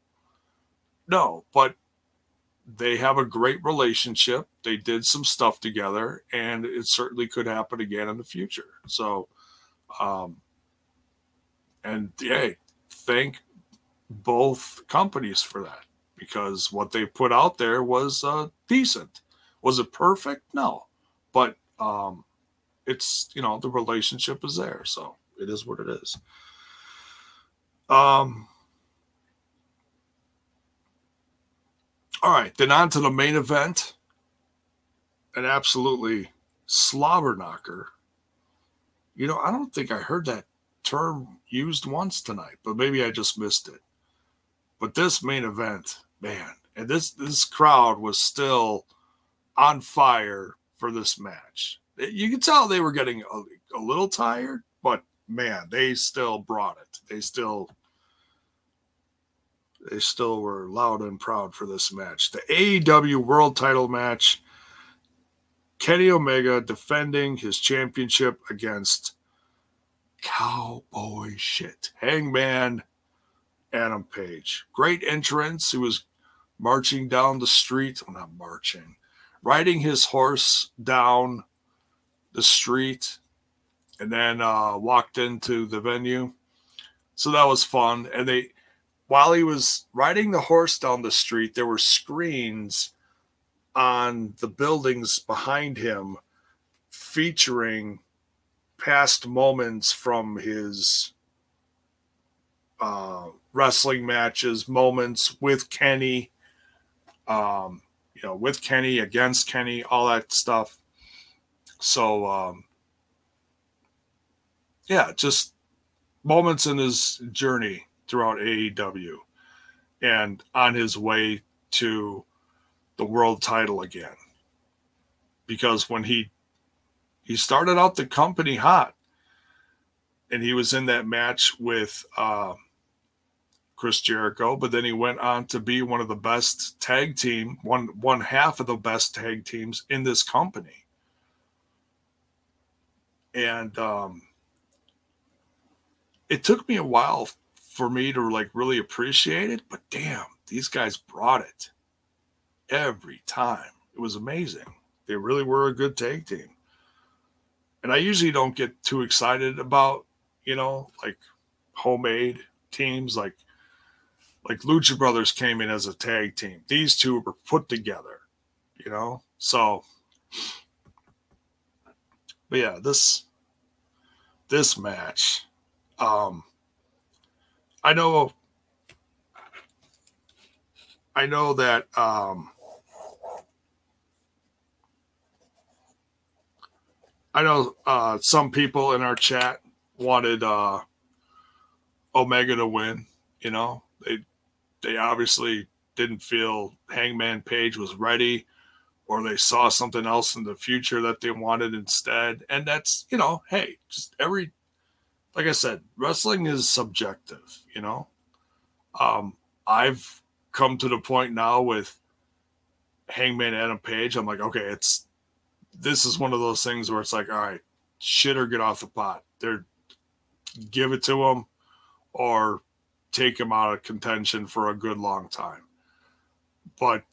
No, but they have a great relationship. They did some stuff together, and it certainly could happen again in the future. So, um, and yeah, thank both companies for that because what they put out there was uh, decent. Was it perfect? No, but um, it's you know the relationship is there, so it is what it is. Um, All right, then on to the main event. An absolutely slobber knocker. You know, I don't think I heard that term used once tonight, but maybe I just missed it. But this main event, man, and this this crowd was still on fire for this match. You could tell they were getting a, a little tired, but man, they still brought it. They still they still were loud and proud for this match. The AEW World Title match. Kenny Omega defending his championship against cowboy shit. Hangman Adam Page. Great entrance. He was marching down the street. Well, not marching, riding his horse down the street and then uh, walked into the venue. So that was fun. And they while he was riding the horse down the street, there were screens on the buildings behind him featuring past moments from his uh, wrestling matches, moments with Kenny, um, you know, with Kenny, against Kenny, all that stuff. So, um, yeah, just moments in his journey throughout AEW and on his way to the world title again. Because when he he started out the company hot and he was in that match with uh, Chris Jericho, but then he went on to be one of the best tag team, one one half of the best tag teams in this company. And um, it took me a while for me to like really appreciate it. But damn, these guys brought it every time. It was amazing. They really were a good tag team. And I usually don't get too excited about, you know, like homemade teams like like Lucha Brothers came in as a tag team. These two were put together, you know? So but yeah, this this match um I know I know that um, I know uh, some people in our chat wanted uh, Omega to win. You know, they obviously didn't feel Hangman Page was ready, or they saw something else in the future that they wanted instead. And that's you know, hey, just every like I said, wrestling is subjective, you know. Um, I've come to the point now with Hangman Adam Page. I'm like, okay, it's this is one of those things where it's like, all right, shit or get off the pot. They're give it to him or take him out of contention for a good long time. But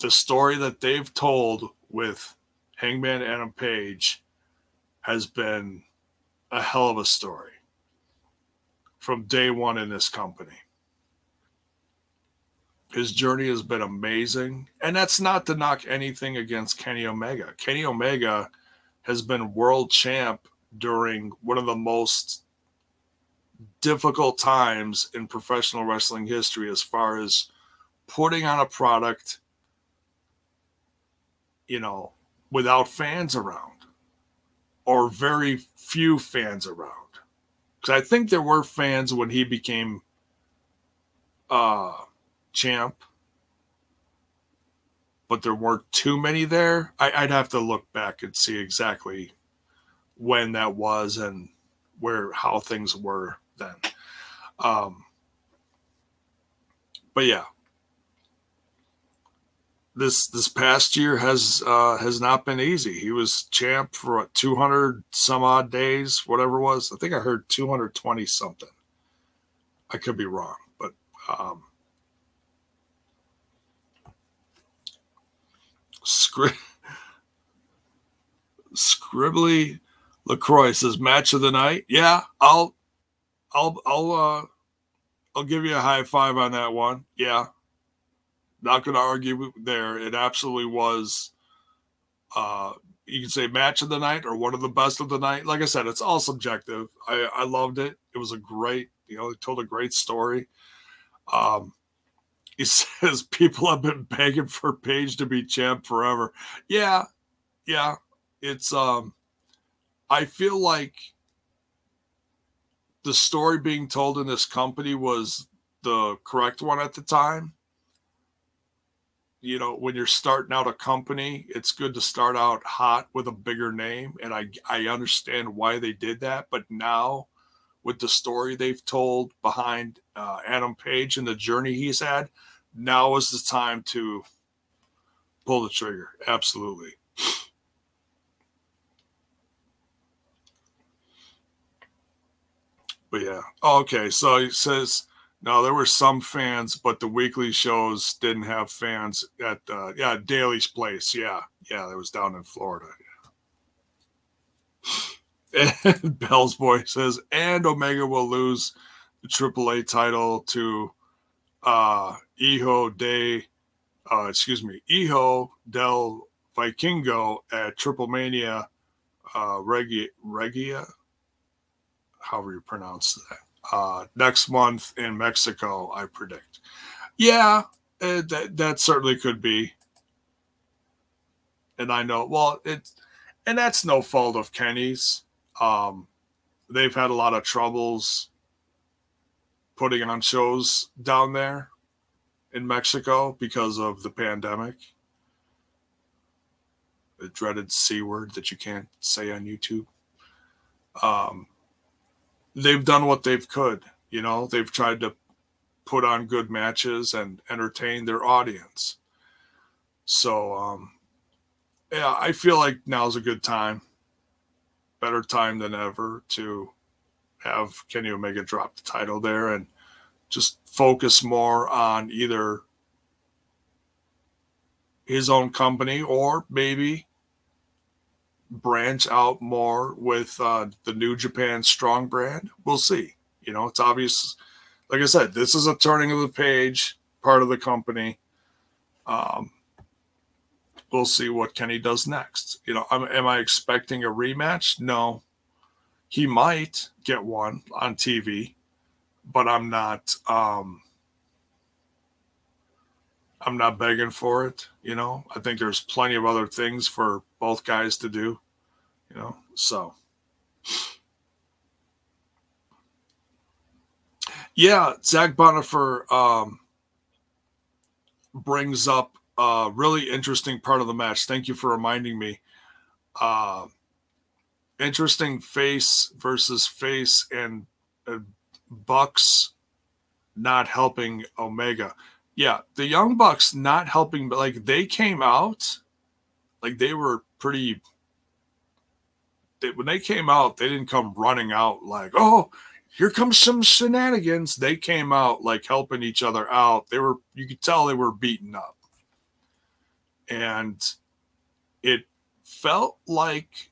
the story that they've told with Hangman Adam Page has been a hell of a story from day one in this company. His journey has been amazing. And that's not to knock anything against Kenny Omega. Kenny Omega has been world champ during one of the most difficult times in professional wrestling history as far as putting on a product, you know, without fans around or very few fans around. Because I think there were fans when he became uh, champ, but there weren't too many there. I, would have to look back and see exactly when that was and where how things were then. Um, but yeah, this this past year has uh, has not been easy. He was champ for what, 200 some odd days, whatever it was. I think I heard 220 something. I could be wrong, but um, Scri- Scribbly Lacroix says match of the night. Yeah, I'll I'll I'll uh I'll give you a high five on that one. Yeah. Not gonna argue there. It absolutely was uh you can say match of the night or one of the best of the night. Like I said, it's all subjective. I, I loved it. It was a great, you know, it told a great story. Um [LAUGHS] he says people have been begging for Page to be champ forever. Yeah, yeah. It's um I feel like the story being told in this company was the correct one at the time. You know, when you're starting out a company, it's good to start out hot with a bigger name. And I, I understand why they did that. But now, with the story they've told behind uh, Adam Page and the journey he's had, now is the time to pull the trigger. Absolutely. But yeah. Oh, okay. So he says no, there were some fans, but the weekly shows didn't have fans at uh, yeah Daily's Place. Yeah, yeah, that was down in Florida. Yeah. [LAUGHS] And Bell's boy says, and Omega will lose the AAA title to uh Hijo de, uh, excuse me, Hijo del Vikingo at Triple Mania, uh, Regia, Regia, however you pronounce that. Uh, next month in Mexico, I predict. Yeah, uh, that that certainly could be. And I know, well, it's and that's no fault of Kenny's. Um, they've had a lot of troubles putting on shows down there in Mexico because of the pandemic. The dreaded C word that you can't say on YouTube. Um, they've done what they've could. You know, they've tried to put on good matches and entertain their audience. So, um, yeah, I feel like now's a good time, better time than ever to have Kenny Omega drop the title there and just focus more on either his own company or maybe branch out more with uh, the New Japan Strong brand. We'll see. You know, it's obvious. Like I said, this is a turning of the page part of the company. Um, we'll see what Kenny does next. You know, am, am I expecting a rematch? No. He might get one on TV, but I'm not. Um, I'm not begging for it. You know, I think there's plenty of other things for both guys to do. You know, so yeah, Zach Bonifer um, brings up a really interesting part of the match. Thank you for reminding me. Uh, interesting face versus face and uh, Bucks not helping Omega yeah, the Young Bucks not helping, but like they came out, like they were pretty. They, when they came out, they didn't come running out like, oh, here comes some shenanigans. They came out like helping each other out. They were, you could tell they were beaten up. And it felt like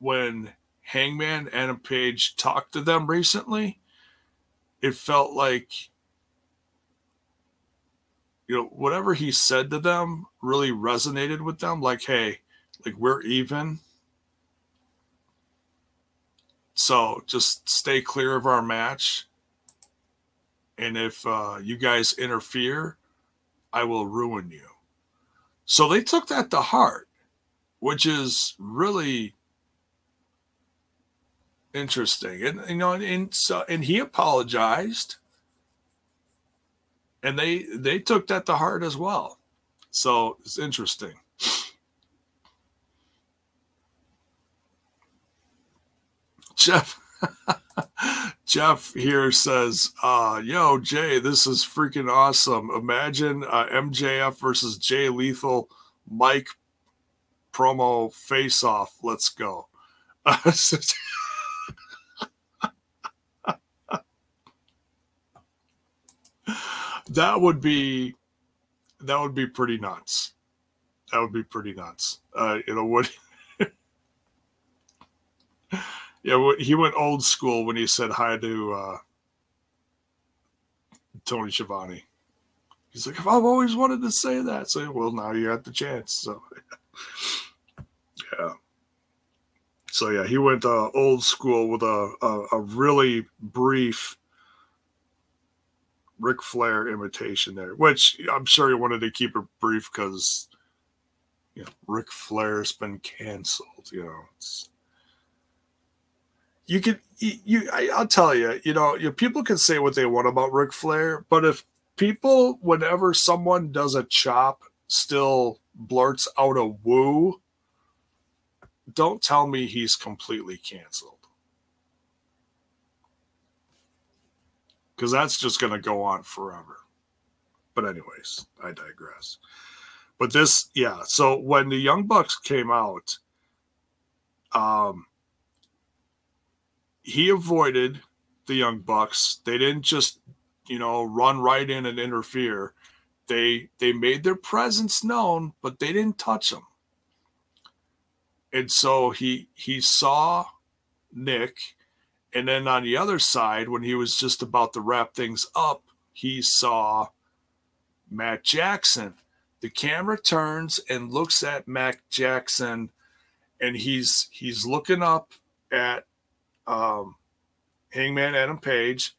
when Hangman and a Page talked to them recently, it felt like you know, whatever he said to them really resonated with them. Like, hey, like we're even. So just stay clear of our match. And if uh, you guys interfere, I will ruin you. So they took that to heart, which is really interesting. And you know, and, so and he apologized and they they took that to heart as well. So it's interesting. Jeff [LAUGHS] Jeff here says, uh, "Yo, Jay, this is freaking awesome. Imagine uh, MJF versus Jay Lethal, Mike promo face off. Let's go." [LAUGHS] that would be that would be pretty nuts. That would be pretty nuts. Uh, you know what? [LAUGHS] yeah, he went old school when he said hi to uh, Tony Schiavone. He's like, I've always wanted to say that. So, well, now you got the chance. So, [LAUGHS] yeah. So yeah, he went uh, old school with a, a, a really brief Ric Flair imitation there, which I'm sure he wanted to keep it brief because you know Ric Flair's been canceled. You know, it's you can you, I, will tell you, you know, you, people can say what they want about Ric Flair, but if people, whenever someone does a chop, still blurts out a woo don't tell me he's completely canceled. Because that's just going to go on forever. But, anyways, I digress. But this, yeah. So when the Young Bucks came out, um, he avoided the Young Bucks. They didn't just, you know, run right in and interfere. They they made their presence known, but they didn't touch them and so he he saw Nick, and then on the other side, when he was just about to wrap things up, he saw Matt Jackson. The camera turns and looks at Matt Jackson, and he's he's looking up at um, Hangman Adam Page,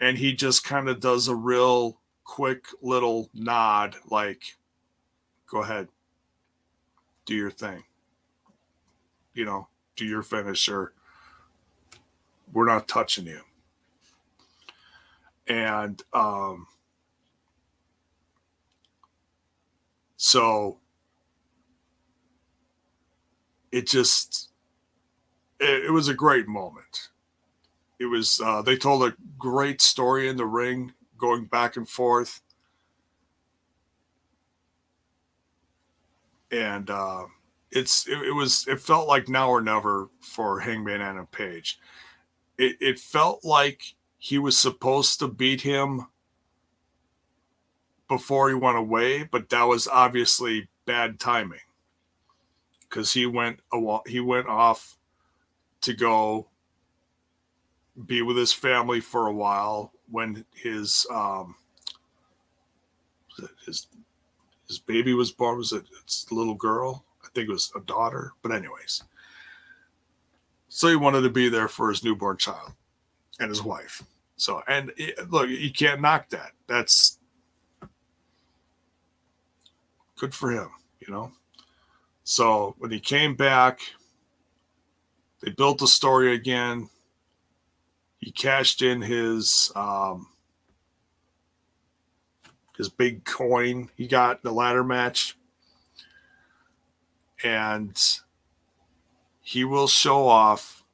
and he just kind of does a real quick little nod, like, "Go ahead, do your thing." you know, do your finisher. We're not touching you. And um, so it just it, it, was a great moment. It was uh, they told a great story in the ring, going back and forth, and uh, it's it, it, was it felt like now or never for Hangman Adam Page. It it felt like he was supposed to beat him before he went away, but that was obviously bad timing because he went a he went off to go be with his family for a while when his um his his baby was born was it it's a little girl I think it was a daughter, but anyways. So he wanted to be there for his newborn child and his wife. So, and it, look, you can't knock that. That's good for him, you know? So when he came back, they built the story again. He cashed in his um, his big coin he got the ladder match and he will show off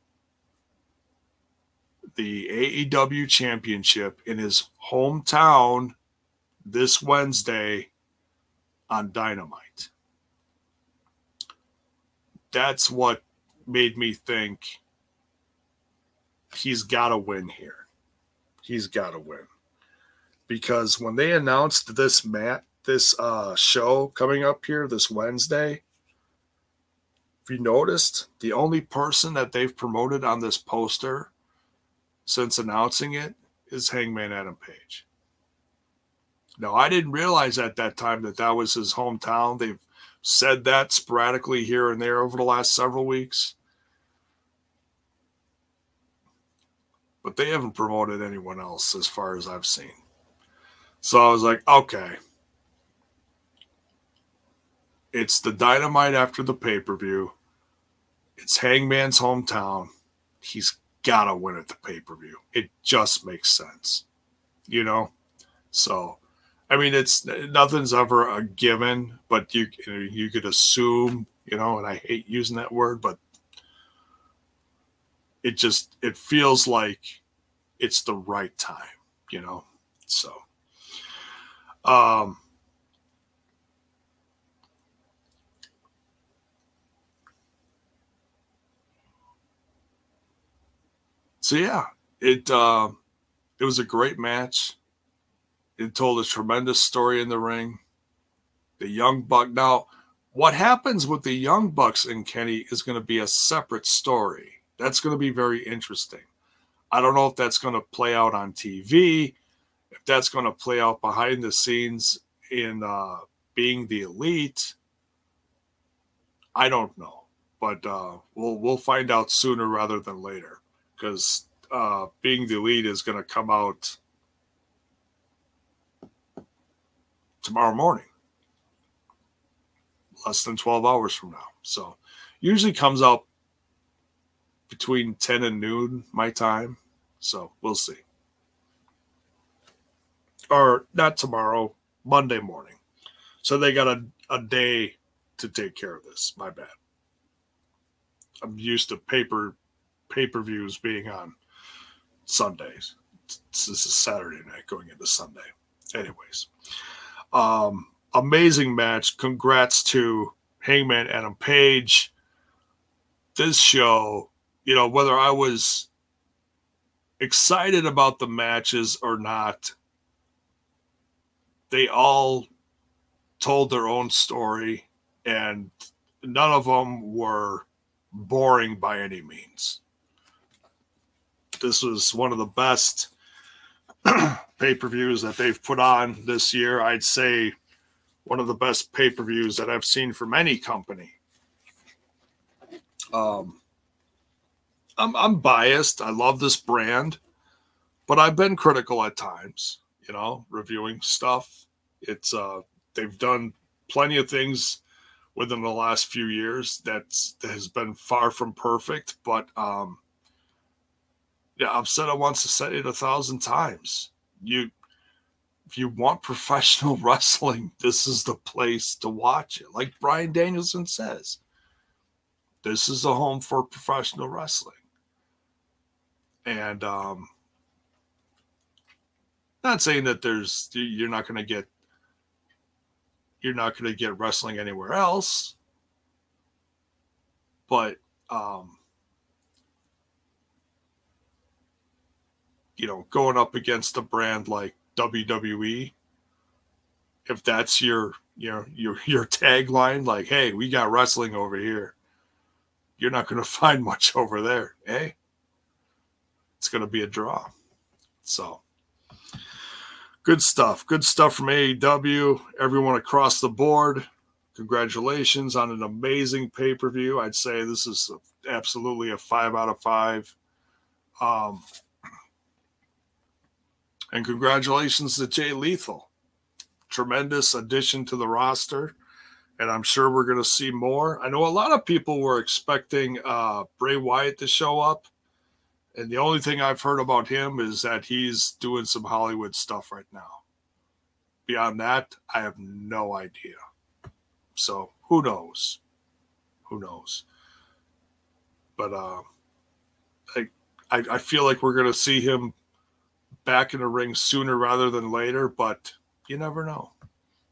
the AEW championship in his hometown this Wednesday on Dynamite. That's what made me think he's got to win here. He's got to win. Because when they announced this mat this uh show coming up here this Wednesday, if you noticed, the only person that they've promoted on this poster since announcing it is Hangman Adam Page. Now, I didn't realize at that time that that was his hometown. They've said that sporadically here and there over the last several weeks. But they haven't promoted anyone else as far as I've seen. So I was like, okay, it's the dynamite after the pay per view. It's Hangman's hometown. He's got to win at the pay per view. It just makes sense, you know? So, I mean, it's nothing's ever a given, but you, you could assume, you know, and I hate using that word, but it just, it feels like it's the right time, you know. So, um, so yeah, it uh, it was a great match. It told a tremendous story in the ring. The young buck now what happens with the Young Bucks and Kenny is going to be a separate story. That's going to be very interesting. I don't know if that's going to play out on TV, if that's going to play out behind the scenes in uh, being the elite. I don't know, but uh, we'll we'll find out sooner rather than later because uh, being the elite is going to come out tomorrow morning less than 12 hours from now. So usually comes out between 10 and noon my time. So we'll see. Or not tomorrow, Monday morning. So they got a, a day to take care of this. My bad. I'm used to paper pay per views being on Sundays. This is Saturday night going into Sunday. Anyways, um, amazing match. Congrats to Hangman Adam Page. This show, you know, whether I was excited about the matches or not, they all told their own story and none of them were boring by any means. This was one of the best [CLEARS THROAT] pay per views that they've put on this year. I'd say one of the best pay per views that I've seen from any company. Um, I'm, I'm biased. I love this brand, but I've been critical at times, you know, reviewing stuff. It's, uh, they've done plenty of things within the last few years that's, that has been far from perfect, but, um, yeah, I've said it once, I said it a thousand times. You, if you want [LAUGHS] professional wrestling, this is the place to watch it. Like Bryan Danielson says, this is the home for professional wrestling. And um not saying that there's you're not going to get you're not going to get wrestling anywhere else. But um you know, going up against a brand like WWE, if that's your your your [LAUGHS] your tagline, like, hey, we got wrestling over here, you're not going [LAUGHS] to find much over there, eh? It's going to be a draw. So good stuff. Good stuff from AEW. Everyone across the board. Congratulations on an amazing pay per view. I'd say this is absolutely a five out of five. Um, and congratulations to Jay Lethal. Tremendous addition to the roster. And I'm sure we're going to see more. I know a lot of people were expecting uh, Bray Wyatt to show up. And the only thing I've heard about him is that he's doing some Hollywood stuff right now. Beyond that, I have no idea. So who knows? Who knows? But uh, I, I, I feel like we're going to see him back in the ring sooner rather than later, but you never know.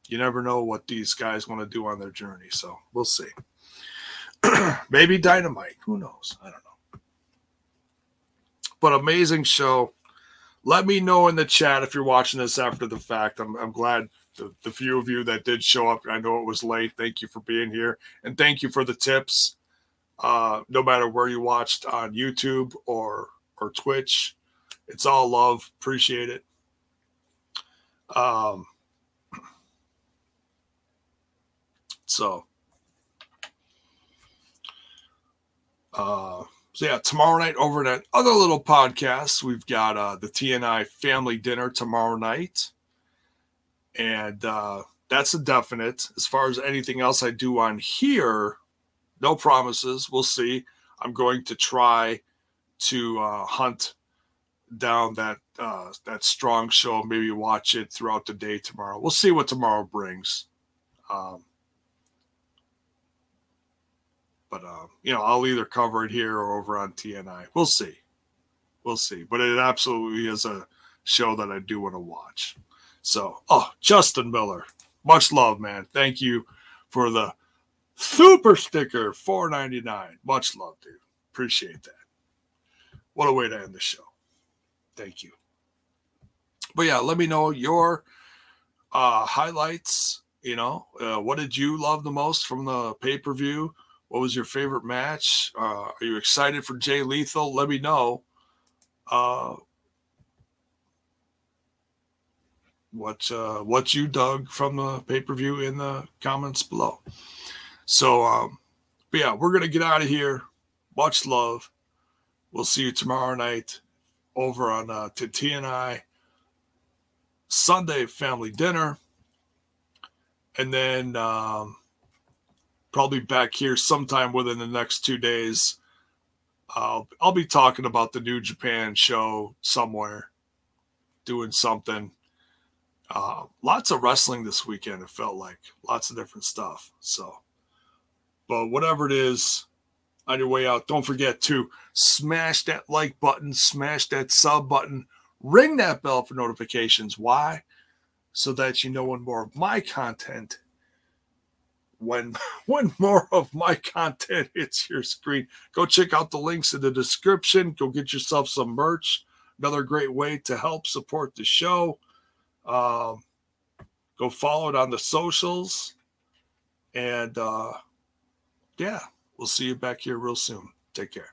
You never know what these guys want to do on their journey. So we'll see. [CLEARS THROAT] Maybe dynamite. Who knows? I don't know. But amazing show. Let me know in the chat if you're watching this after the fact. I'm, I'm glad the, the few of you that did show up. I know it was late. Thank you for being here. And thank you for the tips. Uh, no matter where you watched on YouTube or or Twitch it's all love. Appreciate it. Um, so, uh, so yeah, tomorrow night over that other little podcast, we've got uh, the TNI family dinner tomorrow night, and uh, that's a definite. As far as anything else I do on here, no promises. We'll see. I'm going to try to uh, hunt down that uh, that strong show. Maybe watch it throughout the day tomorrow. We'll see what tomorrow brings. Um, but uh, you know, I'll either cover it here or over on TNI. We'll see. We'll see. But it absolutely is a show that I do want to watch. So, oh, Justin Miller, much love, man. Thank you for the super sticker, four ninety nine. Much love, dude. Appreciate that. What a way to end the show. Thank you. But yeah, let me know your uh, highlights. You know, uh, what did you love the most from the pay per view? What was your favorite match? Uh, are you excited for Jay Lethal? Let me know. Uh, what uh, what you dug from the pay per view in the comments below. So, um, but yeah, we're gonna get out of here. Much love. We'll see you tomorrow night over on uh, Titi and I Sunday family dinner, and then um, probably back here sometime within the next two days. I'll I'll be talking about the New Japan show somewhere, doing something. Uh, lots of wrestling this weekend. It felt like lots of different stuff. So, but whatever it is, on your way out, don't forget to smash that like button, smash that sub button, ring that bell for notifications. Why? So that you know when more of my content, when [LAUGHS] when more of my content [LAUGHS] hits your screen. Go check out the links in the description. Go get yourself some merch. Another great way to help support the show. Um, go follow it on the socials. And uh, yeah, We'll see you back here real soon. Take care.